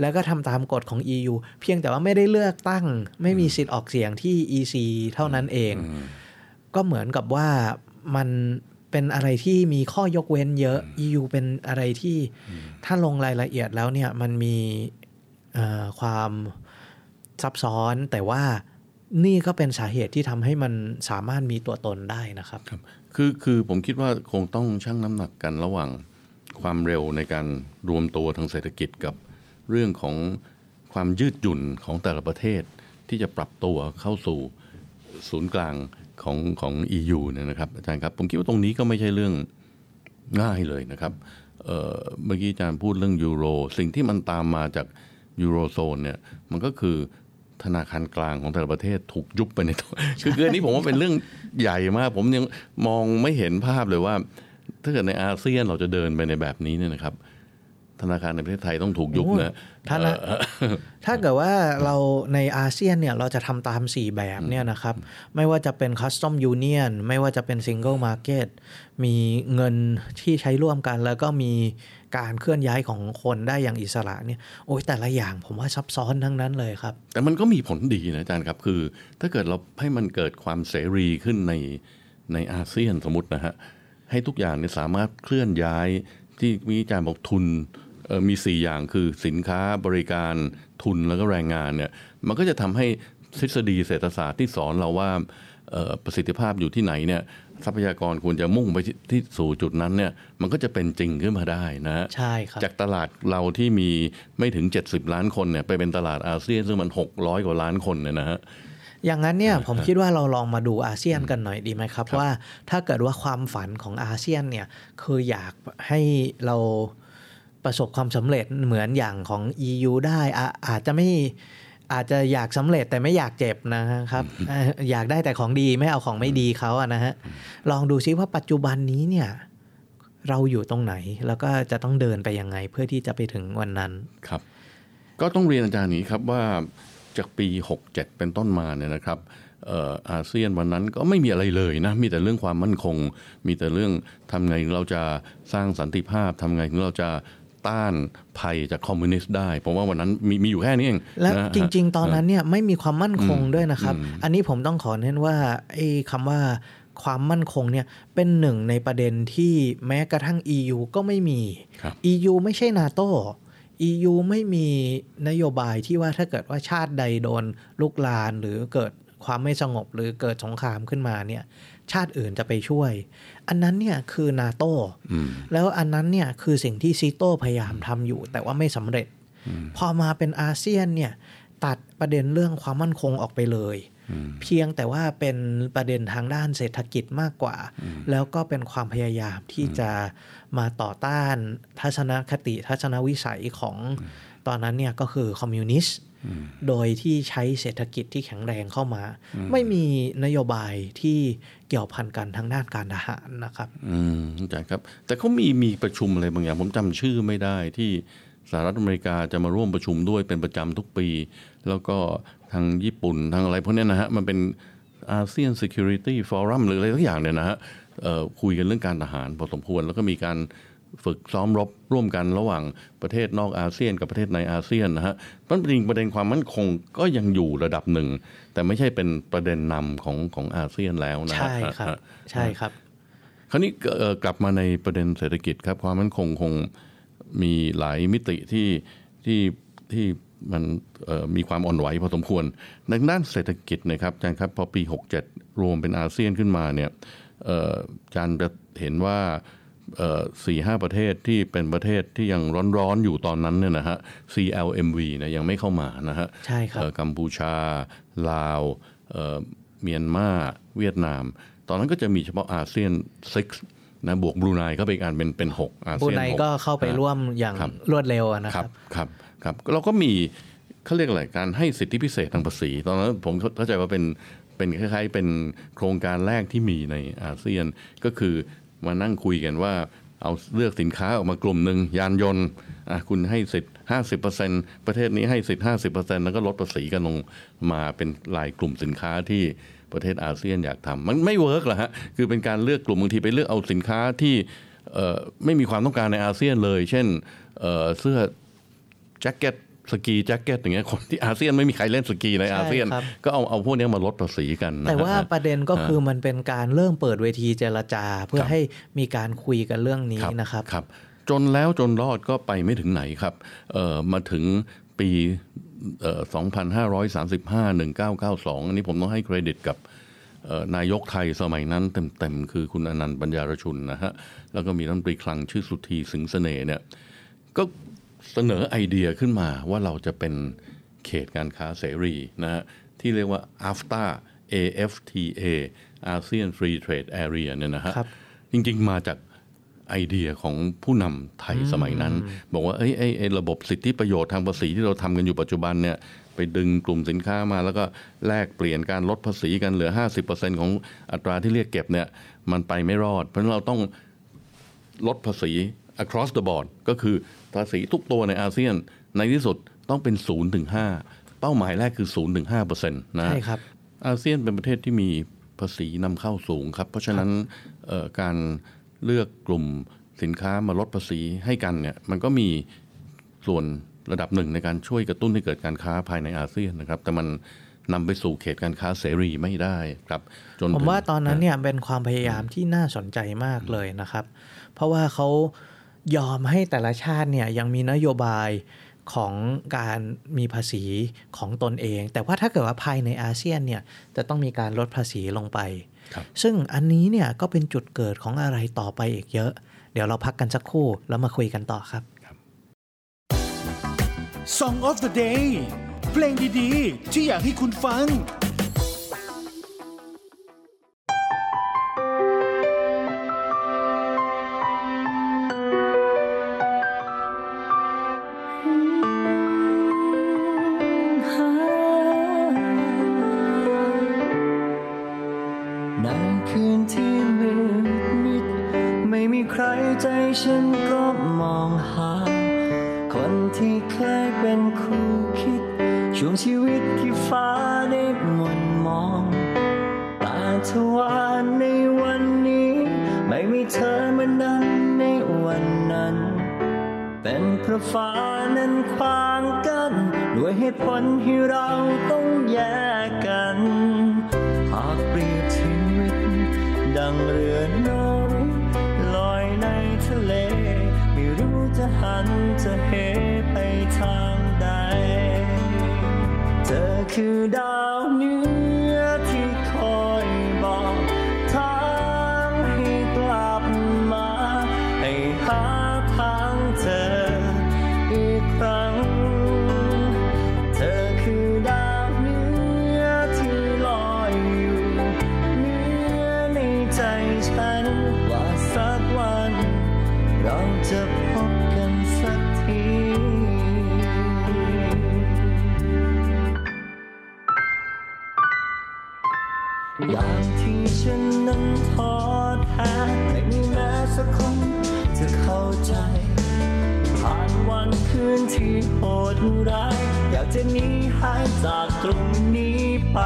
แล้วก็ทำตามกฎของ EU เพียงแต่ว่าไม่ได้เลือกตั้ง ไม่มีสิทธิ์ออกเสียงที่ EC เท่านั้นเอง ก็เหมือนกับว่ามันเป็นอะไรที่มีข้อยกเว้นเยอะ EU เป็นอะไรที่ถ้าลงรายละเอียดแล้วเนี่ยมันมีเอ่อความซับซ้อนแต่ว่านี่ก็เป็นสาเหตุที่ทำให้มันสามารถมีตัวตนได้นะครับครับคือคือผมคิดว่าคงต้องชั่งน้ำหนักกันระหว่าง ความเร็วในการรวมตัวทางเศรษฐกิจกับเรื่องของความยืดหยุ่นของแต่ละประเทศที่จะปรับตัวเข้าสู่ศูนย์กลางของของ EU เนี่ยนะครับอาจารย์ครับ ผมคิดว่าตรงนี้ก็ไม่ใช่เรื่องง่ายเลยนะครับเเมื่อกี้อาจารย์พูดเรื่องยูโรสิ่งที่มันตามมาจากยูโรโซนเนี่ยมันก็คือธนาคารกลางของแต่ละประเทศถูกยุบไปในตัวคือคืออันนี้ผมว่าเป็นเรื่องใหญ่มาก ผมยังมองไม่เห็นภาพเลยว่า ถ้าเกิดในอาเซียนเราจะเดินไปในแบบนี้เนี่ยนะครับ ธนาคารในประเทศไทยต้องถูกยุบนะท่านนะถ้าเกิดว่าเราในอาเซียนเนี่ยเราจะทำตาม 4 แบบเนี่ยนะครับ ไม่ว่าจะเป็น Custom Union ไม่ว่าจะเป็น Single Market มีเงินที่ใช้ร่วมกัน แล้วก็มีการเคลื่อนย้ายของคนได้อย่างอิสระเนี่ยโอ้ยแต่ละอย่างผมว่าซับซ้อนทั้งนั้นเลยครับ แต่มันก็มีผลดีนะอาจารย์ครับ คือ ถ้าเกิดเราให้มันเกิดความเสรีขึ้นในในอาเซียนสมมตินะฮะ ให้ทุกอย่างเนี่ยสามารถเคลื่อนย้ายที่มีอาจารย์บอกทุนเอ่อมี 4 อย่างคือสินค้าบริการทุนแล้วก็แรงงานเนี่ยมันก็จะทำให้ทฤษฎีเศรษฐศาสตร์ที่สอนเราว่าเอ่อประสิทธิภาพอยู่ที่ไหนเนี่ยทรัพยากรควรจะมุ่งไปที่ที่สู่จุดนั้นเนี่ยมันก็จะเป็นจริงขึ้นมาได้นะฮะใช่ครับจากตลาดเราที่มีไม่ถึง 70 ล้านคนเนี่ยไปเป็นตลาดอาเซียนซึ่งมัน 600 กว่าล้านคนเนี่ยนะฮะ อย่างนั้นเนี่ยผมคิดว่าเราลองมาดูอาเซียนกันหน่อยดีไหมครับว่าถ้าเกิดว่าความฝันของอาเซียนเนี่ยคืออยากให้เราประสบความสำเร็จเหมือนอย่างของ EU ได้อาอาจจะไม่อาจจะอยากสำเร็จแต่ไม่อยากเจ็บนะครับเอ่ออยากได้แต่ของดีไม่เอาของไม่ดีเขาอะนะฮะลองดูซิว่าปัจจุบันนี้เนี่ยเราอยู่ตรงไหนแล้วก็จะต้องเดินไปยังไงเพื่อที่จะไปถึงวันนั้นครับ ก็ต้องเรียนอาจารย์อย่างนี้ครับว่า จากปี 67 เป็นต้นมาเนี่ยนะครับเอ่ออาเซียนวันนั้นก็ไม่มีอะไรเลยนะ มีแต่เรื่องความมั่นคง มีแต่เรื่องทำไงเราจะสร้างสันติภาพทำไงเราจะต้านภัยจากคอมมิวนิสต์ได้ ผมว่าวันนั้นมีมีอยู่แค่นี้เอง และนะฮะจริง ๆ ตอนนั้นเนี่ยไม่มีความมั่นคงอืมด้วยนะครับอืมอันนี้ผมต้องขอเน้นว่าไอ้คำว่าความมั่นคงเนี่ยเป็นหนึ่งในประเด็นที่แม้กระทั่ง EU ก็ไม่มีครับ EU ไม่ใช่นาโต EU ไม่มีนโยบายที่ว่าถ้าเกิดว่าชาติใดโดนลุกลานหรือเกิดความไม่สงบหรือเกิดสงครามขึ้นมาเนี่ย ชาติอื่นจะไปช่วย อันนั้นเนี่ยคือนาโตอืมแล้วอันนั้นเนี่ยคือสิ่งที่ซิโต้พยายามทำอยู่ แต่ว่าไม่สำเร็จ พอมาเป็นอาเซียนเนี่ย ตัดประเด็นเรื่องความมั่นคงออกไปเลย เพียงแต่ว่าเป็นประเด็นทางด้านเศรษฐกิจมากกว่า แล้วก็เป็นความพยายามที่จะมาต่อต้านทัศนคติทัศนวิสัยของตอนนั้นเนี่ยก็คือคอมมิวนิสต์โดยที่ใช้เศรษฐกิจที่แข็งแรงเข้ามา ไม่มีนโยบายที่เกี่ยวพันกันทางด้านการทหารนะครับ อืมอาจารย์ครับ แต่เขามีมีประชุมอะไรบางอย่าง ผมจำชื่อไม่ได้ที่สหรัฐอเมริกาจะมาร่วมประชุมด้วยเป็นประจำทุกปี แล้วก็ ทางญี่ปุ่นทางอะไรพวกเนี้ยนะฮะมันเป็นอาเซียน Security Forum หรืออะไรทุกอย่างเนี่ยนะฮะเอ่อคุยกันเรื่องการทหารพอสมควร แล้วก็มีการฝึกซ้อมรบร่วมกันระหว่างประเทศนอกอาเซียนกับประเทศในอาเซียนนะฮะมันจริงประเด็นความมั่นคงก็ยังอยู่ระดับหนึ่ง แต่ไม่ใช่เป็นประเด็นนำของของอาเซียนแล้วนะฮะใช่ครับใช่ครับ คราวนี้เอ่อกลับมาในประเด็นเศรษฐกิจครับความมั่นคงคงมีหลายมิติที่ที่ที่ มันเอ่อมีความอ่อนไหวพอสมควรในด้านเศรษฐกิจนะครับอาจารย์ครับพอปี 67 รวมเป็นอาเซียนขึ้นมาเนี่ยเอ่ออาจารย์จะเห็นว่าสี่ห้าประเทศที่เป็นประเทศที่ยังร้อนๆอยู่ตอนนั้นเนี่ยนะฮะ CLMV เนี่ยยังไม่เข้ามานะฮะใช่ครับเอ่อกัมพูชา ลาวเอ่อเมียนมาเวียดนาม ตอนนั้นก็จะมีเฉพาะอาเซียน 6 นะบวกบรูไนก็เป็นการเป็นเป็นหกอาบูเซียนไนหกก็เข้าไปร่วมอย่างครับรวดเร็วอะนะคครัรับบครับ ครับเราก็มีเขาเรียกอะไรการให้สิทธิพิเศษทางภาษี ตอนนั้นผมเข้าใจว่าเป็นเป็นคล้ายๆเป็นโครงการแรกที่มีในอาเซียนก็คือมานั่งคุยกันว่า เอาเลือกสินค้าออกมากลุ่มหนึ่งยานยนต์คุณให้สิทธิ์ห้าสิบเปอร์เซ็นประเทศนี้ให้สิทธิ์ห้าสิบเปอร์เซ็นแล้วก็ลดภาษีกันลงมาเป็นรายกลุ่มสินค้าที่ประเทศอาเซียนอยากทำมันไม่ work หรอฮะคือเป็นการเลือกกลุ่มบางทีไปเลือกเอาสินค้าที่ไม่มีความต้องการในอาเซียนเลย เช่นเสื้อ แจ็คเก็ตสกีแจ็คเก็ตอย่างเงี้ยคนที่อาเซียนไม่มีใครเล่นสกีในอาเซียนใช่ครับก็เอาเอาพวกเนี้ยมาลดภาษีกันนะแต่ว่าฮะประเด็นก็คือมันเป็นการเริ่มเปิดเวทีเจรจา เพื่อครับให้มีการคุยกันเรื่องนี้นะครับครับ จนแล้วจนรอดก็ไปไม่ถึงไหนครับเอ่อมาถึงปีเอ่อ2535 1992 อันนี้ผมต้องให้เครดิตกับเอ่อนายกไทยสมัยนั้นเต็มๆ คือคุณอนันต์ปัญญารชุนนะฮะ แล้วก็มีรัฐมนตรีคลังชื่อสุธีสิงห์เสน่ห์เนี่ยก็ เสนอไอเดียขึ้นมาว่าเราจะเป็นเขตการค้าเสรีนะฮะที่เรียกว่า AFTA AFTA ASEAN Free Trade Area เนี่ยนะฮะครับจริง ๆ มาจากไอเดียของผู้นำไทยสมัยนั้น บอกว่าเอ้ยไอ้ไอ้ระบบสิทธิประโยชน์ทางภาษีที่เราทำกันอยู่ปัจจุบันเนี่ยไปดึงกลุ่มสินค้ามาแล้วก็แลกเปลี่ยนการลดภาษีกันเหลือ 50%ของอัตราที่เรียกเก็บเนี่ยมันไปไม่รอด เพราะฉะนั้นเราต้องลดภาษี across the board ก็คือภาษีทุกตัวในอาเซียนในที่สุดต้องเป็น0ถึง5เป้าหมายแรกคือ0ถึง5เปอร์เซ็นต์นะใช่ครับอาเซียนเป็นประเทศที่มีภาษีนำเข้าสูงครับ เพราะฉะนั้นเอ่อการเลือกกลุ่มสินค้ามาลดภาษีให้กันเนี่ยมันก็มีส่วนระดับหนึ่งในการช่วยกระตุ้นให้เกิดการค้าภายในอาเซียนนะครับ แต่มันนำไปสู่เขตการค้าเสรีไม่ได้ครับ จนผมถึงว่าตอนนั้นเนี่ยเป็นความพยายามที่น่าสนใจมากเลยนะครับ เพราะว่าเขา ยอมให้แต่ละชาติเนี่ยยังมีนโยบายของการมีภาษีของตนเอง แต่ว่าถ้าเกิดว่าภายในอาเซียนเนี่ยจะต้องมีการลดภาษีลงไปครับซึ่งอันนี้เนี่ยก็เป็นจุดเกิดของอะไรต่อไปอีกเยอะ เดี๋ยวเราพักกันสักครู่แล้วมาคุยกันต่อครับ Song of the Day เพลงดีๆ ที่อยากให้คุณฟัง วยเหตุผลที่เราต้องแยกกัน หากเปรียบชีวิต ดังเรือน้อยลอยในทะเล ไม่รู้จะหันจะเหไปทางใด เธอคือดาว หดร้ายอยากจะหนีหายจากตรงนี้ไป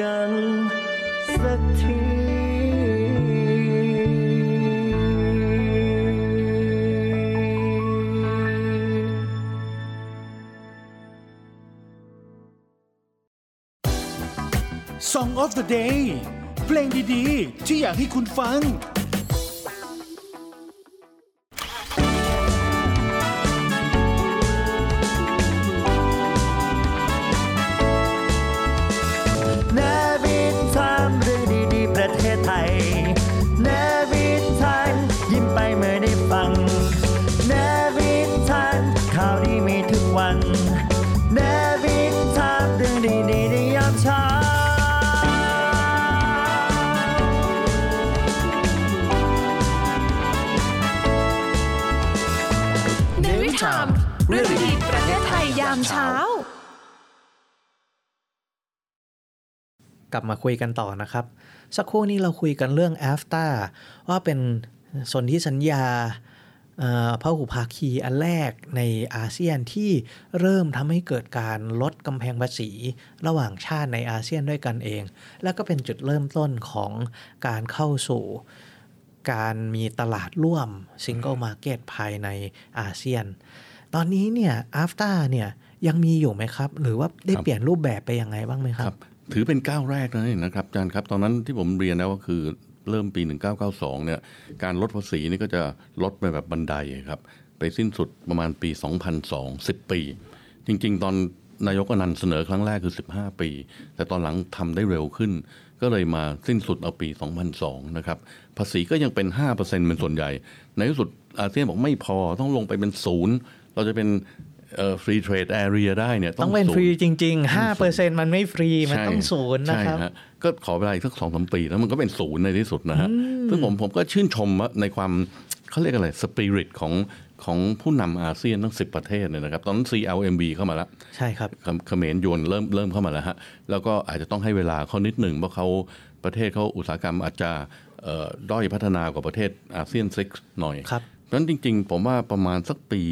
กันสักที song of the day เพลงดีๆ ที่อยากให้คุณฟัง เช้า กลับมาคุยกันต่อนะครับ สักครู่นี้เราคุยกันเรื่อง AFTA ว่าเป็นสนธิสัญญาเอ่อพหุภาคีอันแรกในอาเซียนที่เริ่มทำให้เกิดการลดกำแพงภาษีระหว่างชาติในอาเซียนด้วยกันเอง แล้วก็เป็นจุดเริ่มต้นของการเข้าสู่การมีตลาดร่วม Single Market ภายในอาเซียน ตอนนี้เนี่ย AFTA เนี่ย ยังมีอยู่ไหมครับ หรือว่าได้ครับเปลี่ยนรูปแบบไปยังไงบ้างไหมคครัรับบถือเป็นก้าวแรกนะนี่นะครับอาจารย์ครับ ตอนนั้นที่ผมเรียนแล้วก็คือเริ่มปี 1992 เนี่ย การลดภาษีนี่ก็จะลดไปแบบบันไดครับ ไปสิ้นสุดประมาณปี 2002 10 ปี จริง ๆ ตอนนายกอนันต์เสนอครั้งแรกคือ 15 ปี แต่ตอนหลังทำได้เร็วขึ้น ก็เลยมาสิ้นสุดเอาปี 2002 นะครับ ภาษีก็ยังเป็น 5%เป็นส่วนใหญ่ ในที่สุดอาเซียนบอกไม่พอต้องลงไปเป็นศูนย์เราจะเป็น ฟรีเทรดแอเรียได้เนี่ยต้องเป็นศูฟย์รีจริง ๆ 5%มันไม่ฟรี มันต้องศูนย์นะครับใช่ฮก็ขอเวลาอีกสักสองสามปีแล้วมันก็เป็นศูนย์ในที่สุดนะฮะซึ่งผมผมก็ชื่นชมว่าในความเขาเรียกอะไรสปิริตของของผู้นำอาเซียนทั้งสิประเทศเนี่ยนะครับตอนนั้น CLMB เข้ามาแล้ว ใช่ครับเขเขมรยวนเริ่มเริ่มเข้ามาแล้วฮะแล้วก็อาจจะต้องให้เวลาเขานิดหนึ่งเพราะเขาประเทศเขาอุตสาหกรรมอาจจะเอ่อด้อยพัฒนากว่าประเทศอาเซียนซิกหน่อย ครับเพราะฉะนั้นจริง ๆ ผมว่าประมาณสักปี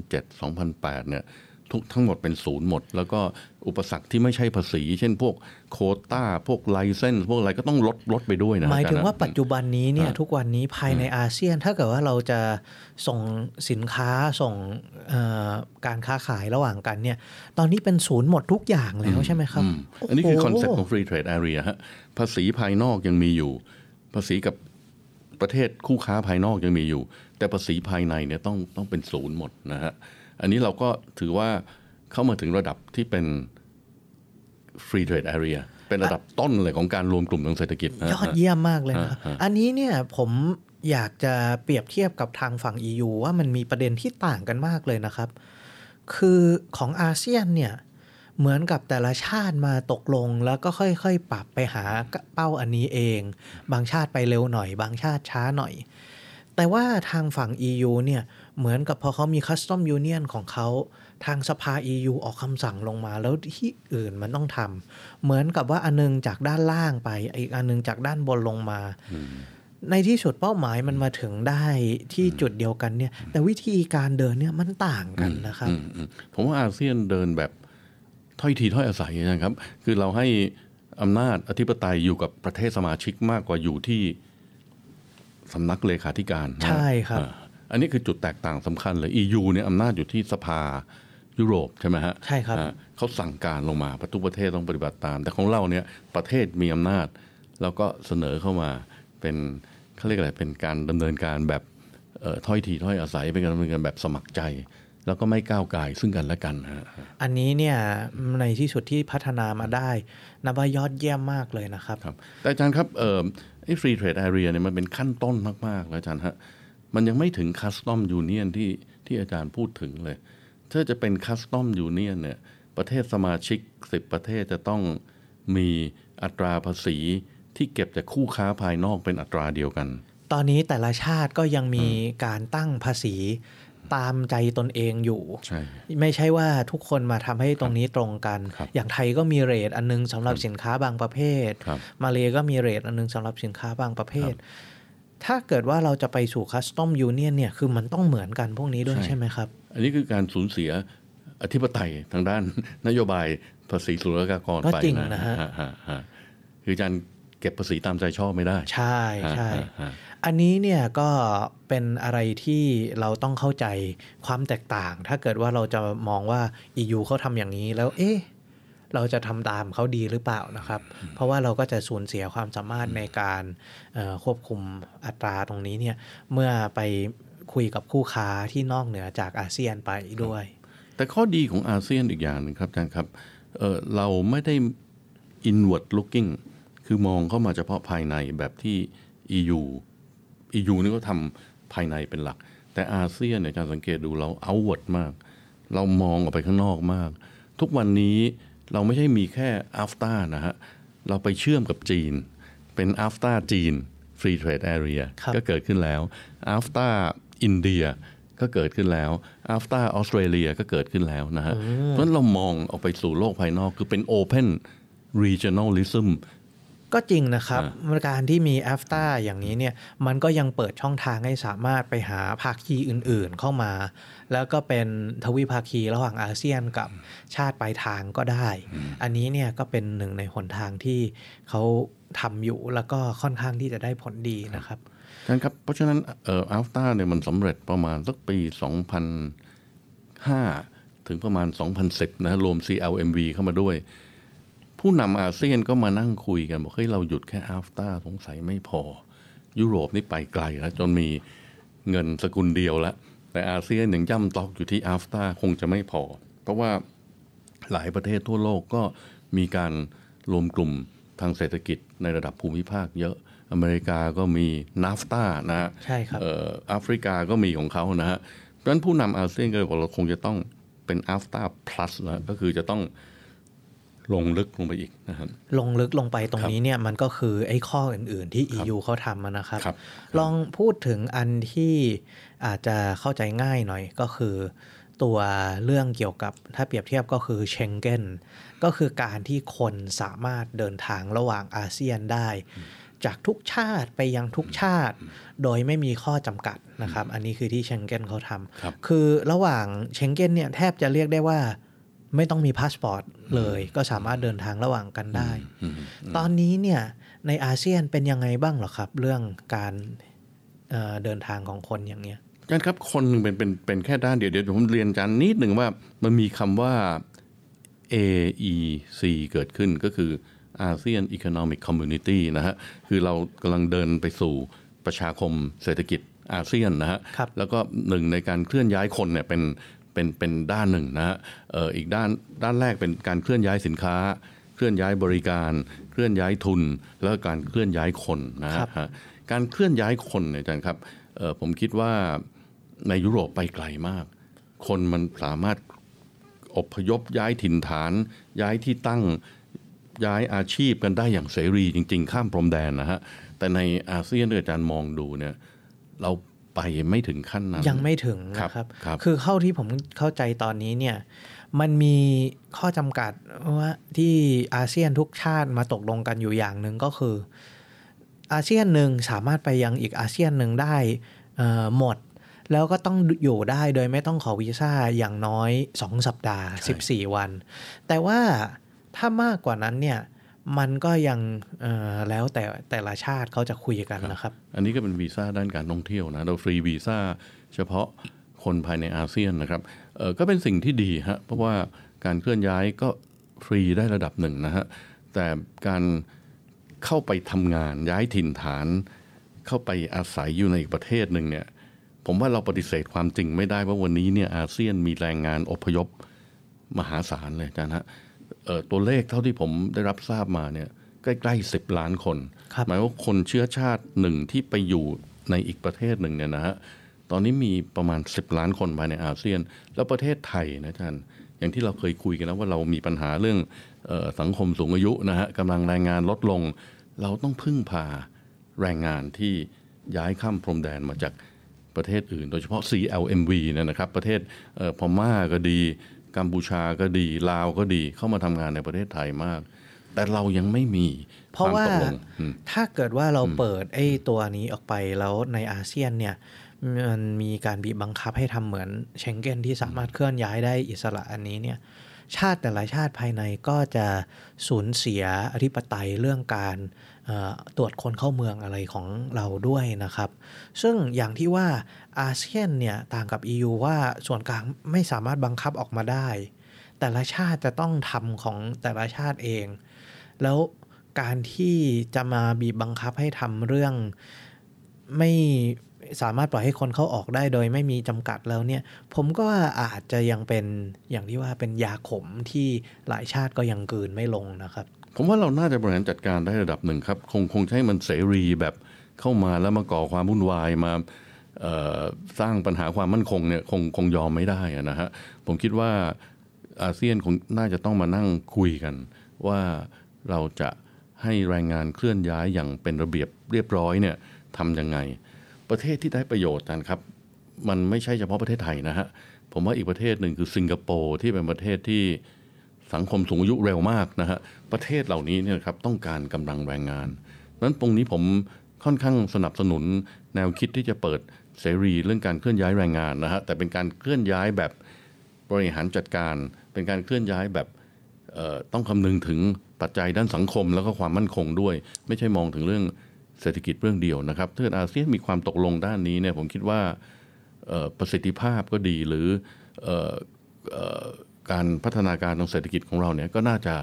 2007-2008 เนี่ยทุกทั้งหมดเป็นศูนย์หมด แล้วก็อุปสรรคที่ไม่ใช่ภาษี เช่นพวกโควต้า พวกไลเซนส์พวกอะไรก็ต้องลดลดไปด้วยนะหมายถึงว่าอจรปัจจุบันนี้เนี่ยอ่าทุกวันนี้ภายในอาเซียน ถ้าเกิดว่าเราจะส่งสินค้าส่งเอ่อการค้าขายระหว่างกันเนี่ยตอนนี้เป็นศูนย์หมดทุกอย่างแล้วใช่ไหมครับอืมอันนี้คือคอนเซ็ปต์โโหของ Free Trade Area ฮะภาษีภายนอกยังมีอยู่ ภาษีกับ ประเทศคู่ค้าภายนอกยังมีอยู่ แต่ภาษีภายในเนี่ยต้องต้องเป็นศูนย์หมดนะฮะอันนี้เราก็ถือว่าเข้ามาถึงระดับที่เป็น Free Trade Area เป็นระดับต้นเลยของการรวมกลุ่มทางเศรษฐกิจนะฮะยอดเยี่ยมมากเลยนะครับฮะฮะอันนี้เนี่ยผมอยากจะเปรียบเทียบกับทางฝั่ง EU ว่ามันมีประเด็นที่ต่างกันมากเลยนะครับ คือของอาเซียนเนี่ย เหมือนกับแต่ละชาติมาตกลงแล้วก็ค่อยๆ ปรับไปหาเป้าอันนี้เอง บางชาติไปเร็วหน่อย บางชาติช้าหน่อย แต่ว่าทางฝั่ง EU เนี่ยเหมือนกับพอเขามี customs union ของเขาทางสภา EU ออกคำสั่งลงมาแล้วที่อื่นมันต้องทำเหมือนกับว่าอันนึงจากด้านล่างไป อีกอันนึงจากด้านบนลงมา ในที่สุดเป้าหมายมันมาถึงได้ที่จุดเดียวกันเนี่ย แต่วิธีการเดินเนี่ยมันต่างกันนะครับอืมอืมผมว่าอาเซียนเดินแบบ ถ้อยทีถ้อยอาศัยนะครับ คือเราให้อำนาจอธิปไตยอยู่กับประเทศสมาชิกมากกว่าอยู่ที่สำนักเลขาธิการนะใช่ครับอ่าอันนี้คือจุดแตกต่างสำคัญเลย EU เนี่ยอำนาจอยู่ที่สภายุโรปใช่ไหมฮะใช่ครับอ่าเขาสั่งการลงมาทุกประเทศต้องปฏิบัติตาม แต่ของเราเนี่ยประเทศมีอำนาจ แล้วก็เสนอเข้ามาเป็นเขาเรียกอะไรเป็นการดำเนินการแบบเอ่อถ้อยทีถ้อยอาศัยเป็นการดำเนินการแบบสมัครใจ แล้วก็ไม่ก้าวไก่ายซึ่งกันและกันฮะอันนี้เนี่ยในที่สุดที่พัฒนามาได้นับว่ายอดเยี่ยมมากเลยนะครับครับแต่อาจารย์ครับเอ่อไอ้ free trade area เนี่ยมันเป็นขั้นต้นมากๆแล้วอาจารย์ฮะมันยังไม่ถึง custom union ที่ที่อาจารย์พูดถึงเลย ถ้าจะเป็น custom union เนี่ยประเทศสมาชิก 10 ประเทศจะต้องมีอัตราภาษีที่เก็บจากคู่ค้าภายนอกเป็นอัตราเดียวกัน ตอนนี้แต่ละชาติก็ยังมีการตั้งภาษี ตามใจตนเองอยู่ใช่ไม่ใช่ว่าทุกคนมาทำให้ตรงนี้ตรงกันครับอย่างไทยก็มีเรทอันนึงสำหรับสินค้าบางประเภทครับมาเลก็มีเรทอันนึงสำหรับสินค้าบางประเภท ถ้าเกิดว่าเราจะไปสู่คัสตอมยูเนียนเนี่ยคือมันต้องเหมือนกันพวกนี้ด้วยใช่ใช่ไหมครับ อันนี้คือการสูญเสียอธิปไตยทางด้านนโยบายภาษีศุลกากรก็ไปจริงนะนะฮะฮะฮะฮะคืออาจารย์เก็บภาษีตามใจชอบไม่ได้ ใช่ใช่ฮะฮะ อันนี้เนี่ยก็เป็นอะไรที่เราต้องเข้าใจความแตกต่าง ถ้าเกิดว่าเราจะมองว่า EU เขาทำอย่างนี้แล้วเอ๊ะเราจะทำตามเขาดีหรือเปล่านะครับ เพราะว่าเราก็จะสูญเสียความสามารถในการควบคุมอัตราตรงนี้เนี่ยเมื่อไปคุยกับคู่ค้าที่นอกเหนือจากอาเซียนไปด้วย แต่ข้อดีของอาเซียนอีกอย่างหนึ่งครับอาจารย์ครับเเราไม่ได้ inward looking คือมองเข้ามาเฉพาะภายในแบบที่ EU EU นี่ก็ทำภายในเป็นหลัก แต่อาเซียนเนี่ยอาจารย์สังเกตดูเรา outward มาก เรามองออกไปข้างนอกมาก ทุกวันนี้เราไม่ใช่มีแค่ AFTA นะฮะ เราไปเชื่อมกับจีน เป็น AFTA จีน Free Trade Area ครับก็เกิดขึ้นแล้ว AFTA อินเดียก็เกิดขึ้นแล้ว AFTA ออสเตรเลียก็เกิดขึ้นแล้วนะฮะ เพราะฉะนั้นเรามองออกไปสู่โลกภายนอกคือเป็น Open Regionalism ก็จริงนะครับอ่การที่มี a f t a อย่างนี้เนี่ยมันก็ยังเปิดช่องทางให้สามารถไปหาภาคีอื่นๆเข้ามา แล้วก็เป็นทวิภาคีระหว่างอาเซียนกับชาติปลายทางก็ได้ อันนี้เนี่ยก็เป็นหนึ่งในหนทางที่เขาทำอยู่แล้วก็ค่อนข้างที่จะได้ผลดีนะครับท่านครับ เพราะฉะนั้นเอ่ออัลต้าเนี่ยมันสำเร็จประมาณสักปี 2005 ถึงประมาณ 2010 นะรวม CLMV เข้ามาด้วย ผู้นำอาเซียนก็มานั่งคุยกันบอกเฮ้ยเราหยุดแค่อัลต้าสงสัยไม่พอ ยุโรปนี่ไปไกลแล้ว จนมีเงินสกุลเดียวแล้วแต่อาเซียนยังย่ำตอกอยู่ที่อัลต้าคงจะไม่พอ เพราะว่าหลายประเทศทั่วโลกก็มีการรวมกลุ่มทางเศรษฐกิจในระดับภูมิภาคเยอะอเมริกาก็มีนาฟตานะฮะใช่ครับเอ่อแอฟริกาก็มีของเขานะฮะเพราะฉะนั้นผู้นำอาเซียนก็เลยบอกเราคงจะต้องเป็นอัฟตา plus นะก็คือจะต้อง ลงลึกลงไปอีกนะครับลงลึกลงไปตรงครับนี้เนี่ยมันก็คือไอ้ข้ออื่น ๆ ที่ EU เขาทำอะนะครับครับลองพูดถึงอันที่อาจจะเข้าใจง่ายหน่อยก็คือ ตัวเรื่องเกี่ยวกับถ้าเปรียบเทียบก็คือเชงเก้นก็คือการที่คนสามารถเดินทางระหว่างอาเซียนได้ จากทุกชาติไปยังทุกชาติ โดยไม่มีข้อจำกัดนะครับ อันนี้คือที่เชงเก้นเขาทครับำคือระหว่างเชงเก้นเนี่ยแทบจะเรียกได้ว่า ไม่ต้องมีพาสปอร์ตเลย ก็สามารถเดินทางระหว่างกันได้ ตอนนี้เนี่ยในอาเซียนเป็นยังไงบ้างเหรอครับ เรื่องการเอ่อเดินทางของคนอย่างเนี้ยอาจารย์ครับคนหนึ่งเป็นเป็นเป็นแค่ด้านเดียวเดี๋ยวผมเรียนอาจารย์นิดหนึ่งว่ามันมีคำว่า AEC เกิดขึ้นก็คือ ASEAN Economic Community นะฮะคือเรากำลังเดินไปสู่ประชาคมเศรษฐกิจอาเซียนนะฮะครับแล้วก็หนึ่งในการเคลื่อนย้ายคนเนี่ยเป็น เป็นเป็นด้านหนึ่งนะฮะเอ่ออีกด้านด้านแรกเป็นการเคลื่อนย้ายสินค้า เคลื่อนย้ายบริการ เคลื่อนย้ายทุน แล้วก็การเคลื่อนย้ายคนนะครัฮะบฮะการเคลื่อนย้ายคนเนี่ยอาจารย์ครับเอ่อผมคิดว่าในยุโรปไปไกลมาก คนมันสามารถอพยพย้ายถิ่นฐาน ย้ายที่ตั้งย้ายอาชีพกันได้อย่างเสรีจริง ๆ ข้ามพรมแดนนะฮะแต่ในอาเซียนเนี่ยอาจารย์มองดูเนี่ยเรา ไปไม่ถึงขั้นนั้น ยังไม่ถึงครับนะครับครับคือเข้าที่ผมเข้าใจตอนนี้เนี่ยมันมีข้อจำกัดว่าที่อาเซียนทุกชาติมาตกลงกันอยู่อย่างหนึ่งก็คือ อาเซียนหนึ่งสามารถไปยังอีกอาเซียนหนึ่งได้เอ่อหมด แล้วก็ต้องอยู่ได้โดยไม่ต้องขอวีซ่าอย่างน้อย 2 สัปดาห์ 14 วัน แต่ว่าถ้ามากกว่านั้นเนี่ย มันก็ยังเอ่อแล้วแต่แต่ละชาติเขาจะคุยกันนะครับ อันนี้ก็เป็นวีซ่าด้านการท่องเที่ยวนะ เราฟรีวีซ่าเฉพาะคนภายในอาเซียนนะครับเอ่อก็เป็นสิ่งที่ดีฮะเพราะว่าการเคลื่อนย้ายก็ฟรีได้ระดับหนึ่งนะฮะแต่การเข้าไปทำงานย้ายถิ่นฐาน เข้าไปอาศัยอยู่ในอีกประเทศหนึ่งเนี่ยผมว่าเราปฏิเสธความจริงไม่ได้ว่าวันนี้เนี่ยอาเซียนมีแรงงานอพยพมหาศาลเลยอาจารย์ฮะเอ่อ ตัวเลขเท่าที่ผมได้รับทราบมาเนี่ยใกล้ๆสิบล้านคนครับหมายว่าคนเชื้อชาติหนึ่งที่ไปอยู่ในอีกประเทศหนึ่งเนี่ยนะฮะตอนนี้มีประมาณ 10 ล้านคนภายในอาเซียน แล้วประเทศไทยนะท่านอย่างที่เราเคยคุยกันแล้วว่าเรามีปัญหาเรื่องเออสังคมสูงอายุนะฮะกำลังแรงงานลดลง เราต้องพึ่งพาแรงงานที่ย้ายข้ามพรมแดนมาจากประเทศอื่น โดยเฉพาะ CLMV เนี่ยนะครับ ประเทศเอ่อพม่าก็ดี กัมพูชาก็ดี ลาวก็ดีเข้ามาทำงานในประเทศไทยมาก แต่เรายังไม่มี เพราะควมว่าตกลงอืมถ้าเกิดว่าเราเปิดไอ้ตัวนี้ออกไปแล้วในอาเซียนเนี่ยมันมีการบีบบังคับให้ทำเหมือนเชงเก้นที่สามารถเคลื่อนย้ายได้อิสระอันนี้เนี่ยชาติแต่ละชาติภายในก็จะสูญเสียอธิปไตยเรื่องการเอ่อ ตรวจคนเข้าเมืองอะไรของเราด้วยนะครับ ซึ่งอย่างที่ว่าอาเซียนเนี่ยต่างกับ EU ว่าส่วนกลางไม่สามารถบังคับออกมาได้ แต่ละชาติจะต้องทำของแต่ละชาติเอง แล้วการที่จะมาบีบบังคับให้ทำเรื่องไม่สามารถปล่อยให้คนเข้าออกได้โดยไม่มีจำกัดแล้วเนี่ย ผมก็ว่าอาจจะยังเป็นอย่างที่ว่าเป็นยาขมที่หลายชาติก็ยังกืนไม่ลงนะครับ ผมว่าเราน่าจะบริหารจัดการได้ระดับหนึ่งครับ คงคงใช้มันเสรีแบบเข้ามาแล้วมาก่อความวุ่นวายมาสร้างปัญหาความมั่นคงเนี่ยคงคงยอมไม่ได้นะฮะผมคิดว่าอาเซียนคงน่าจะต้องมานั่งคุยกัน ว่าเราจะให้แรงงานเคลื่อนย้ายอย่างเป็นระเบียบเรียบร้อยเนี่ยทำยังไง ประเทศที่ได้ประโยชน์กันครับ มันไม่ใช่เฉพาะประเทศไทยนะฮะผมว่าอีกประเทศหนึ่งคือสิงคโปร์ที่เป็นประเทศที่ สังคมสูงอายุเร็วมากนะฮะประเทศเหล่านี้เนี่ยครับต้องการกำลังแรงงานนั้นตรงนี้ผมค่อนข้างสนับสนุนแนวคิดที่จะเปิดเสรีเรื่องการเคลื่อนย้ายแรงงานนะฮะแต่เป็นการเคลื่อนย้ายแบบบริหารจัดการ เป็นการเคลื่อนย้ายแบบต้องคำนึงถึงปัจจัยด้านสังคมแล้วก็ความมั่นคงด้วย ไม่ใช่มองถึงเรื่องเศรษฐกิจเรื่องเดียวนะครับถ้าเอาเซียนมีความตกลงด้านนี้เนี่ยผมคิดว่าประสิทธิภาพก็ดีหรือออ การพัฒนาการทางเศรษฐกิจของเราเนี่ยก็น่าจะ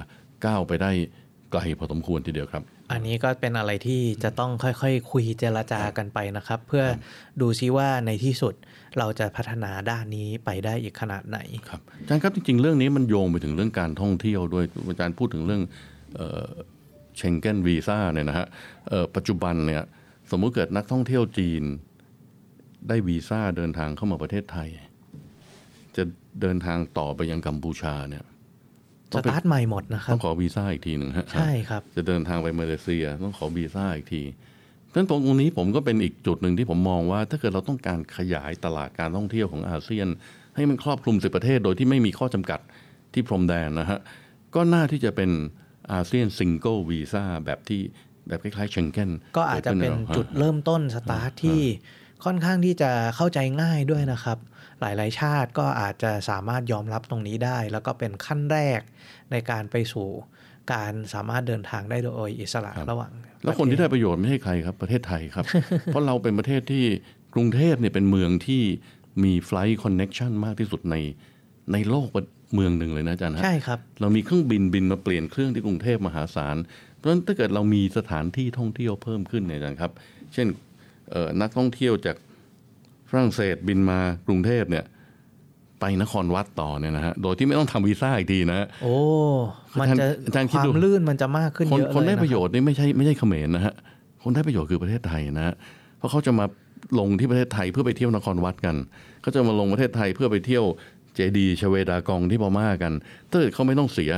ก้าวไปได้ไกลพอสมควรทีเดียวครับ อันนี้ก็เป็นอะไรที่จะต้องค่อยๆคุยเจรจากันไปนะครับ เพื่อดูซิว่าในที่สุดเราจะพัฒนาด้านนี้ไปได้อีกขนาดไหนครับอาจารย์ครับจริงๆ เรื่องนี้มันโยงไปถึงเรื่องการท่องเที่ยวด้วยอาจารย์พูดถึงเรื่องเชงเก้นวีซ่าเนี่ยนะฮะเอ่อปัจจุบันเนี่ยสมมุติเกิดนักท่องเที่ยวจีน ได้วีซ่าเดินทางเข้ามาประเทศไทย จะ เดินทางต่อไปยังกัมพูชาเนี่ยสตาร์ทใหม่หมดนะครับต้องขอวีซ่าอีกทีหนึ่งฮะใช่ครับ จะเดินทางไปมาเลเซียต้องขอวีซ่าอีกทีเพราะฉะนั้นตรงนี้ผมก็เป็นอีกจุดหนึ่งที่ผมมองว่า ถ้าเกิดเราต้องการขยายตลาดการท่องเที่ยวของอาเซียน ให้มันครอบคลุมสิบประเทศโดยที่ไม่มีข้อจำกัดที่พรมแดนนะฮะก็น่าที่จะเป็น ASEAN single visa แบบที่แบบคล้ายๆเชงเก้นก็อาจจะเป็นจุดเริ่มต้นสตาร์ทที่ค่อนข้างที่จะเข้าใจง่ายด้วยนะครับ หลาย ๆ ชาติก็อาจจะสามารถยอมรับตรงนี้ได้ แล้วก็เป็นขั้นแรกในการไปสู่การสามารถเดินทางได้โดยอิสระระหว่าง แล้วคนที่ได้ประโยชน์ไม่ใช่ใครครับ ประเทศไทยครับ เพราะเราเป็นประเทศที่กรุงเทพเนี่ยเป็นเมืองที่มี flight connection มากที่สุดในในโลกเมืองหนึ่งเลยนะอาจารย์ฮะใช่ครับ เรามีเครื่องบินบินมาเปลี่ยนเครื่องที่กรุงเทพมหาศาล เพราะฉะนั้นถ้าเกิดเรามีสถานที่ท่องเที่ยวเพิ่มขึ้นเนี่ยอาจารย์ครับ เช่นเอ่อนักท่องเที่ยวจาก ฝรั่งเศสบินมากรุงเทพเนี่ย ไปนครวัดต่อเนี่ยนะฮะโดยที่ไม่ต้องทำวีซ่าอีกทีนะฮะโอ้มันจะอาจารย์คคิดวาดูมลื่นมันจะมากขึ้นคนเยอะเลยคนได้นะประโยชน์นี่ไม่ใช่ไม่ใช่เขมรนะฮะคนได้ประโยชน์คือประเทศไทยนะฮะเพราะเขาจะมาลงที่ประเทศไทยเพื่อไปเที่ยวนครวัดกันเขาจะมาลงประเทศไทยเพื่อไปเที่ยวเจดีย์ชเวดากองที่พม่ากันถ้าเกิดเขาไม่ต้องเสีย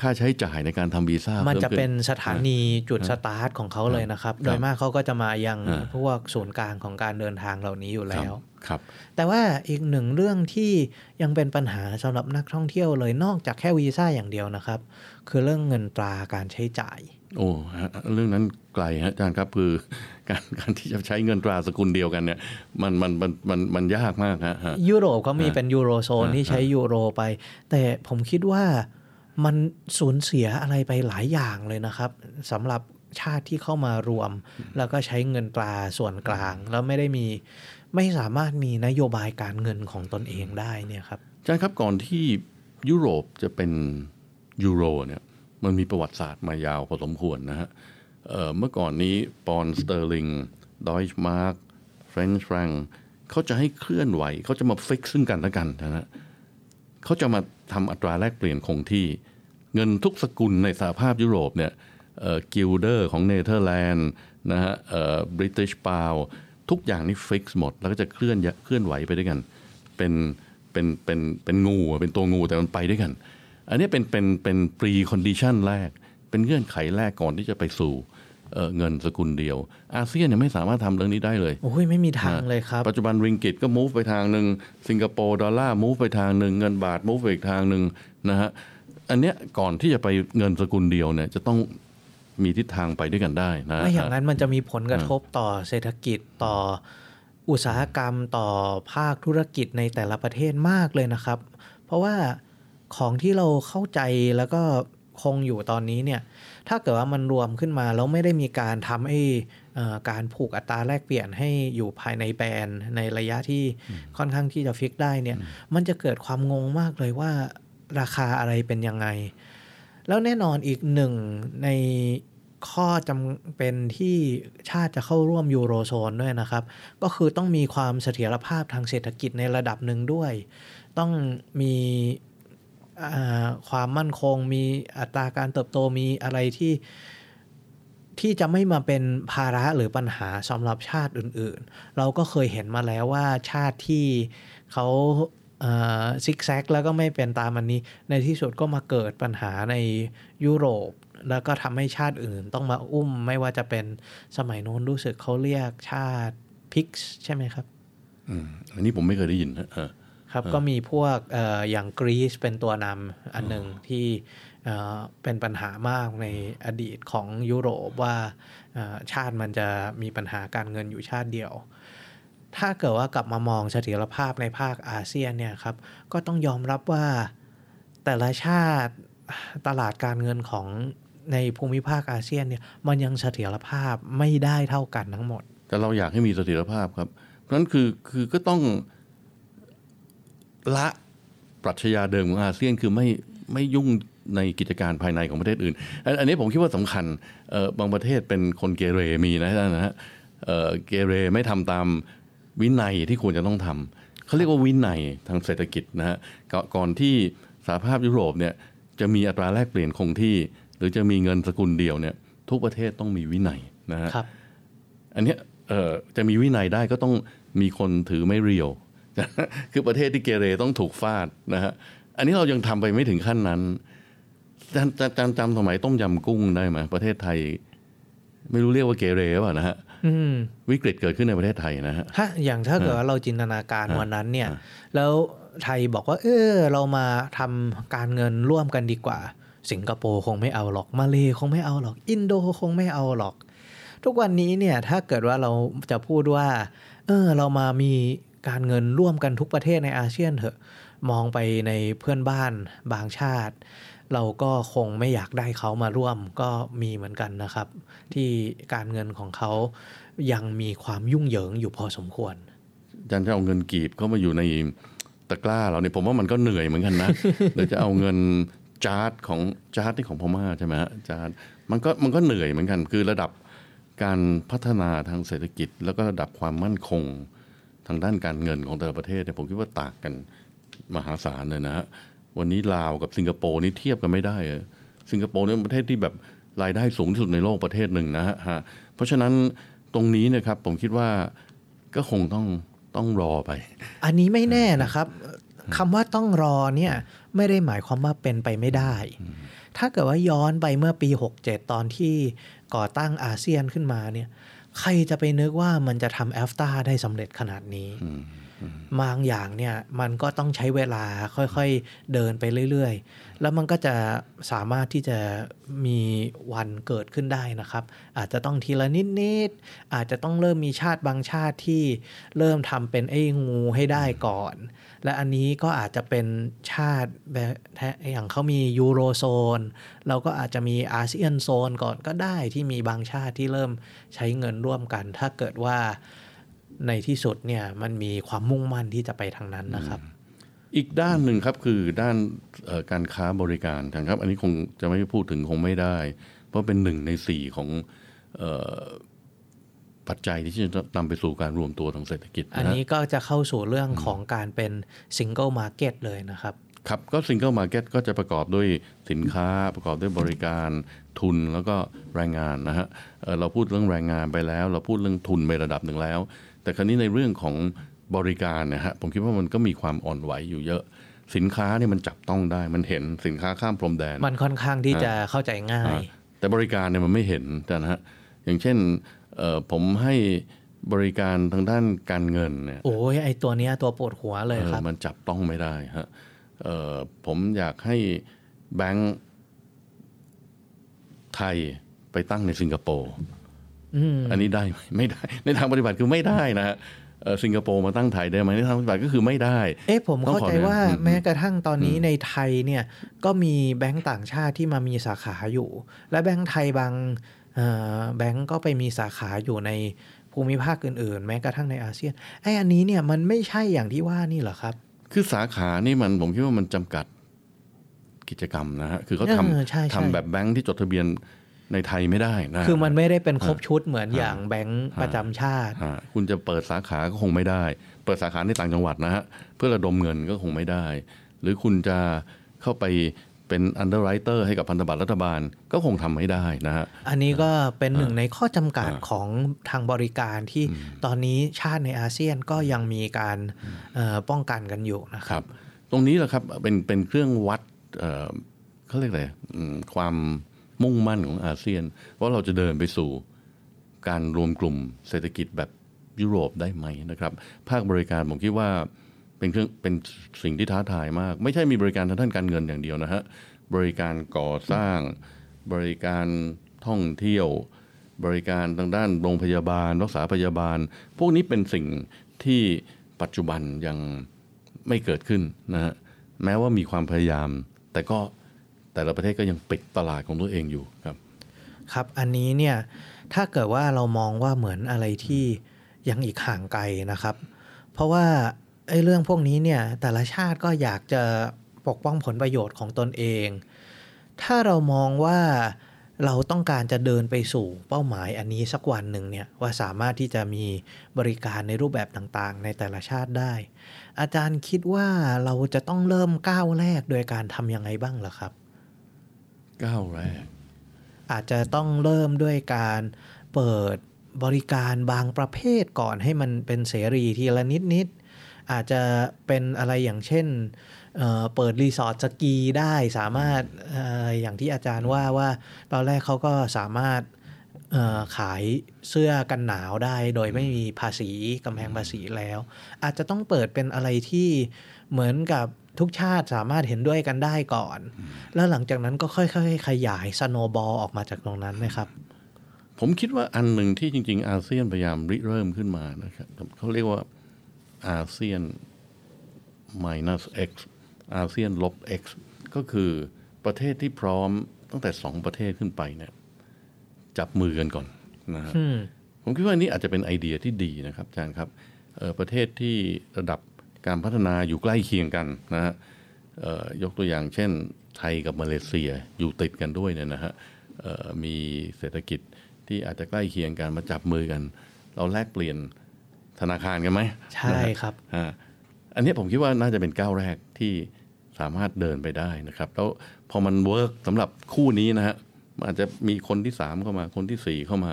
ค่าใช้จ่ายในการทำวีซ่า มันพิ่จะขึ้เป็นสถานีจุดสตาร์ทของเขาเลยนะครับ โดยมากเขาก็จะมายังอ่าพวกศูนย์กลางของการเดินทางเหล่านี้อยู่แล้วครับ แต่ว่าอีกหนึ่งเรื่องที่ยังเป็นปัญหาสำหรับนักท่องเที่ยวเลยนอกจากแค่วีซ่าอย่างเดียวนะครับ คือเรื่องเงินตราการใช้จ่าย โอ้ฮะเรื่องนั้นไกลฮะอาจารย์ครับคือการการที่จะใช้เงินตราสกุลเดียวกันเนี่ยมันมันมันมันมันยากมากฮะฮะยุโรปก็มีอ่าเป็นยูโรโซนอ่าที่ใช้ยยูโรไป แต่ผมคิดว่า มันสูญเสียอะไรไปหลายอย่างเลยนะครับสำหรับชาติที่เข้ามารวม แล้วก็ใช้เงินตราส่วนกลาง แล้วไม่ได้มีไม่สามารถมีนโยบายการเงินของตนเองได้เนี่ยครับอาจารย์ครับก่อนที่ยุโรปจะเป็นยูโรเนี่ยมันมีประวัติศาสตร์มายาวพอสมควรนะฮะเอ่อเมื่อก่อนนี้ปอนด์สเตอร์ลิงดอยช์มาร์กFrench franc เขาจะให้เคลื่อนไหว เขาจะมา fix ซึ่งกันและกันนะฮะเขาจะมา ทำอัตราแลกเปลี่ยนคงที่ เงินทุกสกุลในสหภาพยุโรปเนี่ยกิลเดอร์ของเนเธอร์แลนด์นะฮะ British pound ทุกอย่างนี่ fix หมด แล้วก็จะเคลื่อนเคลื่อนไหวไปด้วยกัน เป็นเป็นเป็นเป็นงูเป็นตัวงูแต่มันไปด้วยกัน อันนี้เป็นเป็นเป็น precondition แรก เป็นเงื่อนไขแรกก่อนที่จะไปสู่ เอ่อเงินสกุลเดียว อาเซียนยังไม่สามารถทำเรื่องนี้ได้เลยโอ้ยไม่มีทางเลยครับ ปัจจุบันริงกิตก็ move ไปทางหนึ่งสิงคโปร์ดอลลาร์ move ไปทางหนึ่งเงินบาท move ไปอีกทางหนึ่งนะฮะอันเนี้ยก่อนที่จะไปเงินสกุลเดียวเนี่ยจะต้องมีทิศทางไปด้วยกันได้นะไม่อย่างนั้นมันจะมีผลกระทบต่อเศรษฐกิจต่ออุตสาหกรรมต่อภาคธุรกิจในแต่ละประเทศมากเลยนะครับ เพราะว่าของที่เราเข้าใจแล้วก็ คงอยู่ตอนนี้เนี่ยถ้าเกิดว่ามันรวมขึ้นมาแล้วไม่ได้มีการทำให้เอ่อการผูกอัตราแลกเปลี่ยนให้อยู่ภายในแบรนด์ในระยะที่ค่อนข้างที่จะฟิกได้เนี่ยมันจะเกิดความงงมากเลยว่าราคาอะไรเป็นยังไง แล้วแน่นอนอีกหนึ่งในข้อจำเป็นที่ชาติจะเข้าร่วมยูโรโซนด้วยนะครับ ก็คือต้องมีความเสถียรภาพทางเศรษฐกิจในระดับหนึ่งด้วย ต้องมีอ่า ความมั่นคง มีอัตราการเติบโตมีอะไรที่ที่จะไม่มาเป็นภาระหรือปัญหาสำหรับชาติอื่นๆ เราก็เคยเห็นมาแล้วว่าชาติที่เขาซิกแซกแล้วก็ไม่เป็นตามอันนี้ ในที่สุดก็มาเกิดปัญหาในยุโรป แล้วก็ทำให้ชาติอื่นต้องมาอุ้ม ไม่ว่าจะเป็นสมัยโน้นรู้สึกเขาเรียกชาติพิกซ์ใช่ไหมครับ อืม อันนี้ผมไม่เคยได้ยินนะเออ ครับก็มีพวกเอออย่างกรีซเป็นตัวนำอันหนึ่งที่เอ่อเป็นปัญหามากในอดีตของยุโรปว่าเอ่อชาติมันจะมีปัญหาการเงินอยู่ชาติเดียว ถ้าเกิดว่ากลับมามองเสถียรภาพในภาคอาเซียนเนี่ยครับก็ต้องยอมรับว่าแต่ละชาติตลาดการเงินของในภูมิภาคอาเซียนเนี่ยมันยังเสถียรภาพไม่ได้เท่ากันทั้งหมด แต่เราอยากให้มีเสถียรภาพครับเพราะฉะนั้นคือคือก็ต้อง ละปรัชญาเดิมของอาเซียนคือไม่ไม่ยุ่งในกิจการภายในของประเทศอื่น อันอันนี้ผมคิดว่าสำคัญเอ่อบางประเทศเป็นคนเกเรมีนะนะฮะเอ่อเกเรไม่ทำตามวินัยที่ควรจะต้องทำเขาเรียกว่าวินัยทางเศรษฐกิจนะฮะก่อนก่อนที่สหภาพยุโรปเนี่ยจะมีอัตราแลกเปลี่ยนคงที่ หรือจะมีเงินสกุลเดียวเนี่ยทุกประเทศต้องมีวินัยนะฮะครับอันเนี้ยเอ่อจะมีวินัยได้ก็ต้องมีคนถือไม่เรียว คือประเทศที่เกเรต้องถูกฟาดนะฮะอันนี้เรายังทำไปไม่ถึงขั้นนั้นจำจำจำจำสมัยต้มยำกุ้งได้ไหมประเทศไทย ไม่รู้เรียกว่าเกเรป่ะนะฮะอืมวิกฤตเกิดขึ้นในประเทศไทยนะฮะถ้าอย่างถ้าเกิดว่าเราจินตนาการอ่าวันนั้นเนี่ยอ่าแล้วไทยบอกว่า เออเรามาทำการเงินร่วมกันดีกว่า สิงคโปร์คงไม่เอาหรอกมาเลคงไม่เอาหรอก อินโดคงไม่เอาหรอก ทุกวันนี้เนี่ยถ้าเกิดว่าเราจะพูดว่า เออเรามามี การเงินร่วมกันทุกประเทศในอาเซียนเถอะมองไปในเพื่อนบ้านบางชาติ เราก็คงไม่อยากได้เขามาร่วมก็มีเหมือนกันนะครับ ที่การเงินของเขายังมีความยุ่งเหยิงอยู่พอสมควรอาจารย์จะเอาเงินกีบเข้ามาอยู่ในตะกร้าเราเนี่ยผมว่ามันก็เหนื่อยเหมือนกันนะหรือจะเอาเงินจาร์ดของจาร์ดที่ของพม่าใช่ไหมฮะจ๊าดมันก็มันก็เหนื่อยเหมือนกัน คือระดับการพัฒนาทางเศรษฐกิจ แล้วก็ระดับความมั่นคงทางด้านการเงินของแต่ละประเทศเนี่ยผมคิดว่าต่างกันมหาศาลเลยนะฮะวันนี้ลาวกับสิงคโปร์นี่เทียบกันไม่ได้อะสิงคโปร์เนี่ยเป็นประเทศที่แบบรายได้สูงที่สุดในโลกประเทศหนึ่งนะฮะฮะเพราะฉะนั้นตรงนี้เนะครับผมคิดว่าก็คงต้องต้องรอไป อันนี้ไม่แน่นะครับคำว่าต้องรอเนี่ยไม่ได้หมายความว่าเป็นไปไม่ได้ ถ้าเกิดว่าย้อนไปเมื่อปี 67 ตอนที่ก่อตั้งอาเซียนขึ้นมาเนี่ย ใครจะไปนึกว่ามันจะทำแอฟตาได้สำเร็จขนาดนี้บางอย่างเนี่ยมันก็ต้องใช้เวลาค่อยๆเดินไปเรื่อยๆ แล้วมันก็จะสามารถที่จะมีวันเกิดขึ้นได้นะครับ อาจจะต้องทีละนิดๆอาจจะต้องเริ่มมีชาติบางชาติที่เริ่มทำเป็นไอ้งูให้ได้ก่อน และอันนี้ก็อาจจะเป็นชาติแบบอย่างเขามียูโรโซน เราก็อาจจะมีอาเซียนโซนก่อนก็ได้ที่มีบางชาติที่เริ่มใช้เงินร่วมกัน ถ้าเกิดว่าในที่สุดเนี่ยมันมีความมุ่งมั่นที่จะไปทางนั้นนะครับอีกด้านหนึ่งครับคือด้านการค้าบริการครับ อันนี้คงจะไม่พูดถึงคงไม่ได้ เพราะเป็นหนึ่งในสี่ของ ปัจจัยที่จะนำไปสู่การรวมตัวทางเศรษฐกิจ อันนะฮะนี้ก็จะเข้าสู่เรื่องของการเป็น single market เลยนะครับ ครับก็ single market ก็จะประกอบด้วยสินค้าประกอบด้วยบริการทุนแล้วก็แรงงานนะฮะเอ่อเราพูดเรื่องแรงงานไปแล้ว เราพูดเรื่องทุนไประดับหนึ่งแล้ว แต่คราวนี้ในเรื่องของบริการเนะฮะผมคิดว่ามันก็มีความอ่อนไหวอยู่เยอะสินค้าเนี่ยมันจับต้องได้มันเห็นสินค้าข้ามพรมแดน มันค่อนข้างที่จะเข้าใจง่าย แต่บริการเนี่ยมันไม่เห็นนะฮะอย่างเช่นเอ่อ ผมให้บริการทางด้านการเงินเนี่ยโอ้ยไอตัวเนี้ยตัวปวดหัวเลยเออครับ มันจับต้องไม่ได้ฮะเอ่อผมอยากให้แบงก์ไทยไปตั้งในสิงคโปร์อืมอันนี้ได้ไหมไม่ได้ ในทางปฏิบัติคือไม่ได้นะฮะเอ่อสิงคโปร์มาตั้งไทยได้ไหมในทางปฏิบัติก็คือไม่ได้ เอ๊ะผมต้องเข้าขอใจอนุญาตว่าอืมแม้กระทั่งตอนนี้ในไทยเนี่ยก็มีแบงก์ต่างชาติที่มามีสาขาอยู่ และแบงก์ไทยบางเอ่อ แบงก์ก็ไปมีสาขาอยู่ในภูมิภาคอื่นๆ แม้กระทั่งในอาเซียนไอ้อันนี้เนี่ยมันไม่ใช่อย่างที่ว่านี่เหรอครับ คือสาขานี่มันผมคิดว่ามันจำกัดกิจกรรมนะฮะคือเขาเออทใช่ใช่ำทำแบบแบงค์ที่จดทะเบียนในไทยไม่ได้นะคือมันไม่ได้เป็นครบชุดเหมือนอย่างแบงก์ประจำชาติฮะคุณจะเปิดสาขาก็คงไม่ได้ เปิดสาขาในต่างจังหวัดนะฮะเพื่อระดมเงินก็คงไม่ได้ หรือคุณจะเข้าไป เป็น underwriter ให้กับพันธบัตรรัฐบาลก็คงทำไม่ได้นะฮะ อันนี้ก็เป็นหนึ่งในข้อจำกัดอ่าของทางบริการที่ตอนนี้ชาติในอาเซียนก็ยังมีการเอ่อป้องกันกันอยู่นะคครัรับบตรงนี้แหละครับเป็นเป็นเครื่องวัดเอ่อเขาเรียกอะไรอืมความมุ่งมั่นของอาเซียน ว่าเราจะเดินไปสู่การรวมกลุ่มเศรษฐกิจแบบยุโรปได้ไหมนะครับ ภาคบริการผมคิดว่า เป็นเครื่องเป็นสิ่งที่ท้าทายมาก ไม่ใช่มีบริการทางด้านการเงินอย่างเดียวนะฮะบริการก่อสร้าง บริการท่องเที่ยว บริการทางด้านโรงพยาบาล รักษาพยาบาล พวกนี้เป็นสิ่งที่ปัจจุบันยังไม่เกิดขึ้นนะฮะแม้ว่ามีความพยายาม แต่ก็แต่ละประเทศก็ยังปิดตลาดของตัวเองอยู่ครับ ครับอันนี้เนี่ยถ้าเกิดว่าเรามองว่าเหมือนอะไรที่ยังอีกห่างไกลนะครับ เพราะว่า ไอ้เรื่องพวกนี้เนี่ยแต่ละชาติก็อยากจะปกป้องผลประโยชน์ของตนเอง ถ้าเรามองว่าเราต้องการจะเดินไปสู่เป้าหมายอันนี้สักวันหนึ่งเนี่ยว่าสามารถที่จะมีบริการในรูปแบบต่างๆ ในแต่ละชาติได้ อาจารย์คิดว่าเราจะต้องเริ่มก้าวแรกโดยการทำยังไงบ้างล่ะครับก้าวแรก อาจจะต้องเริ่มด้วยการเปิดบริการบางประเภทก่อนให้มันเป็นเสรีทีละนิดนิดๆ อาจจะเป็นอะไรอย่างเช่นเเปิดรีสอร์ทสกีได้สามารถออย่างที่อาจารย์ว่าว่าตอนแรกเขาก็สามารถขายเสื้อกันหนาวได้ โดยไม่มีภาษีกำแพงภาษีแล้ว อาจจะต้องเปิดเป็นอะไรที่เหมือนกับทุกชาติสามารถเห็นด้วยกันได้ก่อน แล้วหลังจากนั้นก็ค่อยๆ ขยาย snowball ออกมาจากตรงนั้นนะครับ ผมคิดว่าอันหนึ่งที่จริง ๆ อาเซียนพยายามริเริ่มขึ้นมานะครับเขาเรียกว่า อาเซียน minus x อาเซียนลบ x ก็คือประเทศที่พร้อมตั้งแต่สองประเทศขึ้นไปเนี่ยจับมือกันก่อนนะฮะอืมผมคิดว่าอันนี้อาจจะเป็นไอเดียที่ดีนะครับอาจารย์ครับเอ่อประเทศที่ระดับการพัฒนาอยู่ใกล้เคียงกันนะฮะเอ่อยกตัวอย่างเช่น ไทยกับมาเลเซียอยู่ติดกันด้วยเนี่ยนะฮะเอ่อมีเศรษฐกิจที่อาจจะใกล้เคียงกันมาจับมือกัน เราแลกเปลี่ยน ธนาคารกันไหมใช่นะฮะครับอ่าอันนี้ผมคิดว่าน่าจะเป็นก้าวแรกที่สามารถเดินไปได้นะครับ แล้วพอมัน work สำหรับคู่นี้นะฮะมันอาจจะมีคนที่สามเข้ามาคนที่สี่เข้ามา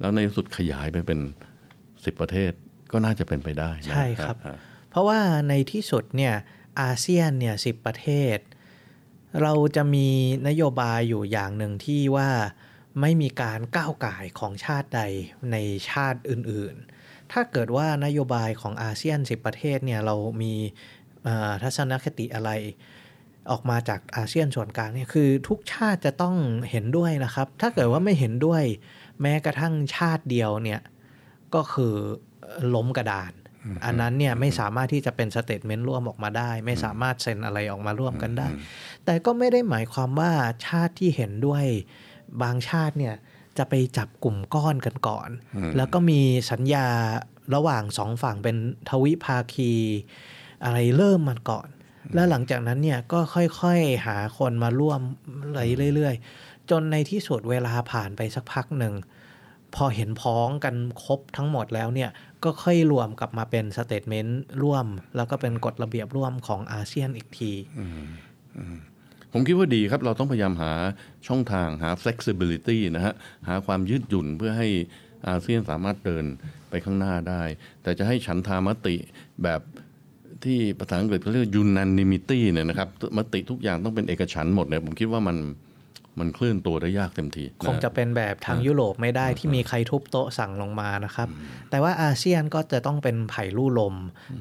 แล้วในที่สุดขยายไปเป็นสิบประเทศก็น่าจะเป็นไปได้นะใช่ครับฮะเพราะว่าในที่สุดเนี่ยอาเซียนเนี่ยสิประเทศ เราจะมีนโยบายอยู่อย่างหนึ่งที่ว่าไม่มีการก้าวไก่ายของชาติใดในชาติอื่นๆ ถ้าเกิดว่านโยบายของอาเซียน 10 ประเทศเนี่ยเรามีเอ่อทัศนคติอะไรออกมาจากอาเซียนส่วนกลางเนี่ยคือทุกชาติจะต้องเห็นด้วยนะครับ ถ้าเกิดว่าไม่เห็นด้วย แม้กระทั่งชาติเดียวเนี่ยก็คือล้มกระดาน อันนั้นเนี่ยไม่สามารถที่จะเป็น statement ร่วมออกมาได้ ไม่สามารถเซ็นอะไรออกมาร่วมกันได้ แต่ก็ไม่ได้หมายความว่าชาติที่เห็นด้วยบางชาติเนี่ย จะไปจับกลุ่มก้อนกันก่อน แล้วก็มีสัญญาระหว่างสองฝั่งเป็นทวิภาคี อะไรเริ่มมาก่อน แล้วหลังจากนั้นเนี่ยก็ค่อยๆหาคนมาร่วมอะไรเรื่อยๆ จนในที่สุดเวลาผ่านไปสักพักหนึ่ง พอเห็นพ้องกันครบทั้งหมดแล้วเนี่ยก็ค่อยรวมกลับมาเป็น statement ร่วม แล้วก็เป็นกฎระเบียบร่วมของอาเซียนอีกที ผมคิดว่าดีครับ เราต้องพยายามหาช่องทางหา flexibility นะฮะ หาความยืดหยุ่นเพื่อให้อาเซียนสามารถเดินไปข้างหน้าได้ แต่จะให้ฉันทามติแบบที่ภาษาอังกฤษเขาเรียก unanimity เนี่ยนะครับ มติทุกอย่างต้องเป็นเอกฉันท์หมดเนี่ยผมคิดว่ามัน มันเคลื่อนตัวได้ยากเต็มที คงจะเป็นแบบทางยุโรปไม่ได้ที่มีใครทุบโต๊ะสั่งลงมานะครับ แต่ว่าอาเซียนก็จะต้องเป็นไผ่ลู่ลม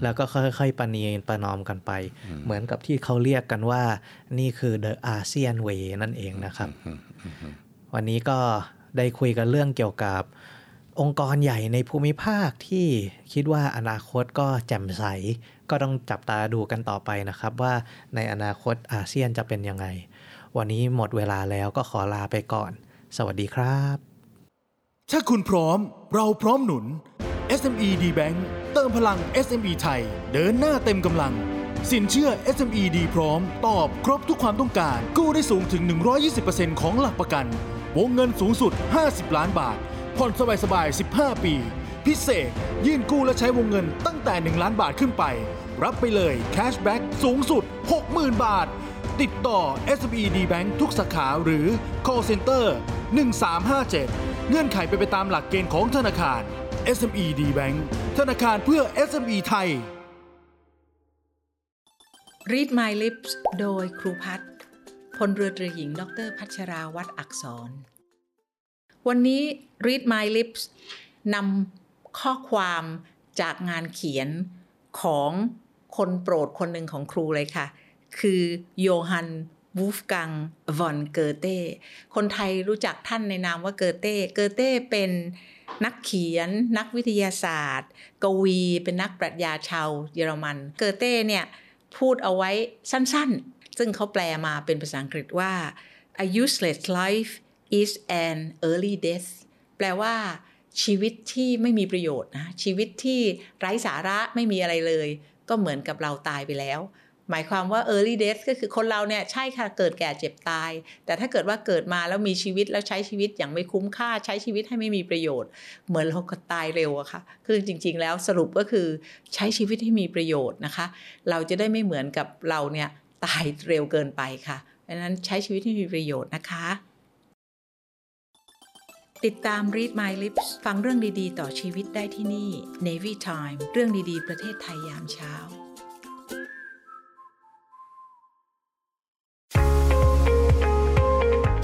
แล้วก็ค่อยๆประนีประนอมกันไป เหมือนกับที่เขาเรียกกันว่า นี่คือ the ASEAN way นั่นเองนะครับ วันนี้ก็ได้คุยกันเรื่องเกี่ยวกับองค์กรใหญ่ในภูมิภาคที่คิดว่าอนาคตก็แจ่มใส ก็ต้องจับตาดูกันต่อไปนะครับ ว่าในอนาคตอาเซียนจะเป็นยังไง วันนี้หมดเวลาแล้วก็ขอลาไปก่อน สวัสดีครับ ถ้าคุณพร้อม เราพร้อมหนุน SME D Bank เติมพลัง SME ไทย เดินหน้าเต็มกำลัง สินเชื่อ SME ดีพร้อม ตอบครบทุกความต้องการ กู้ได้สูงถึง 120%ของหลักประกัน วงเงินสูงสุด 50 ล้านบาท ผ่อนสบายๆ 15 ปี พิเศษ ยื่นกู้และใช้วงเงินตั้งแต่ 1 ล้านบาทขึ้นไป รับไปเลยแคชแบ็กสูงสุด 60,000 บาท ติดต่อ SME D Bank ทุกสาขาหรือ call center 1357 เงื่อนไขไปไปตามหลักเกณฑ์ของธนาคาร SME D Bank ธนาคารเพื่อ SME ไทย Read My Lips โดยครูพัฒน์พลเรือตรีหญิง ดรพัชราวัดอักษร วันนี้ Read My Lips นำข้อความจากงานเขียนของคนโปรดคนหนึ่งของครูเลยค่ะ คือโยฮันวูฟกังวอนเกอเต้ คนไทยรู้จักท่านในนามว่าเกอเต้ เกอเต้เป็นนักเขียน นักวิทยาศาสตร์ กวี เป็นนักปรัชญาชาวเยอรมัน เกอเต้เนี่ยพูดเอาไว้สั้นๆ ซึ่งเขาแปลมาเป็นภาษาอังกฤษว่า a useless life is an early death แปลว่าชีวิตที่ไม่มีประโยชน์นะชีวิตที่ไร้สาระไม่มีอะไรเลย ก็เหมือนกับเราตายไปแล้ว หมายความว่า early death ก็คือคนเราเนี่ยใช่ค่ะเกิดแก่เจ็บตาย แต่ถ้าเกิดว่าเกิดมาแล้วมีชีวิตแล้วใช้ชีวิตอย่างไม่คุ้มค่าใช้ชีวิตให้ไม่มีประโยชน์ เหมือนเราก็ตายเร็วอะค่ะ คือจริง ๆ แล้วสรุปก็คือใช้ชีวิตให้มีประโยชน์นะคะ เราจะได้ไม่เหมือนกับเราเนี่ยตายเร็วเกินไปค่ะดังนั้นใช้ชีวิตให้มีประโยชน์นะคะ ติดตาม Read My Lips ฟังเรื่องดีๆ ต่อชีวิตได้ที่นี่ Navy Time เรื่องดีๆ ประเทศไทยยามเช้า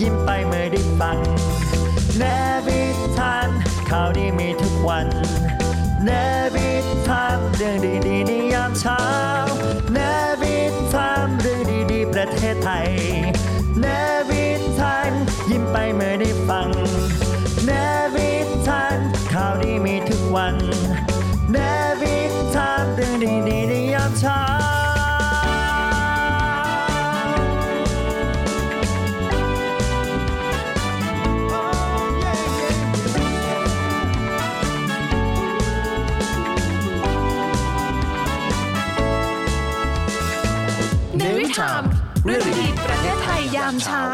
ยิ้มไปเมื่อได้ฟังเนวิทานข่าวดีมีทุกวันเนวิทามเรื่องดีๆในยามเช้าเนวิทามเรื่องดีๆประเทศไทยเนวิทานยิ้มไปเมื่อได้ฟังเนวิทานข่าวดีมีทุกวันเนวิทามเรื่องดีๆในยามเช้า เรื่องดีประเทศไทยยามเช้า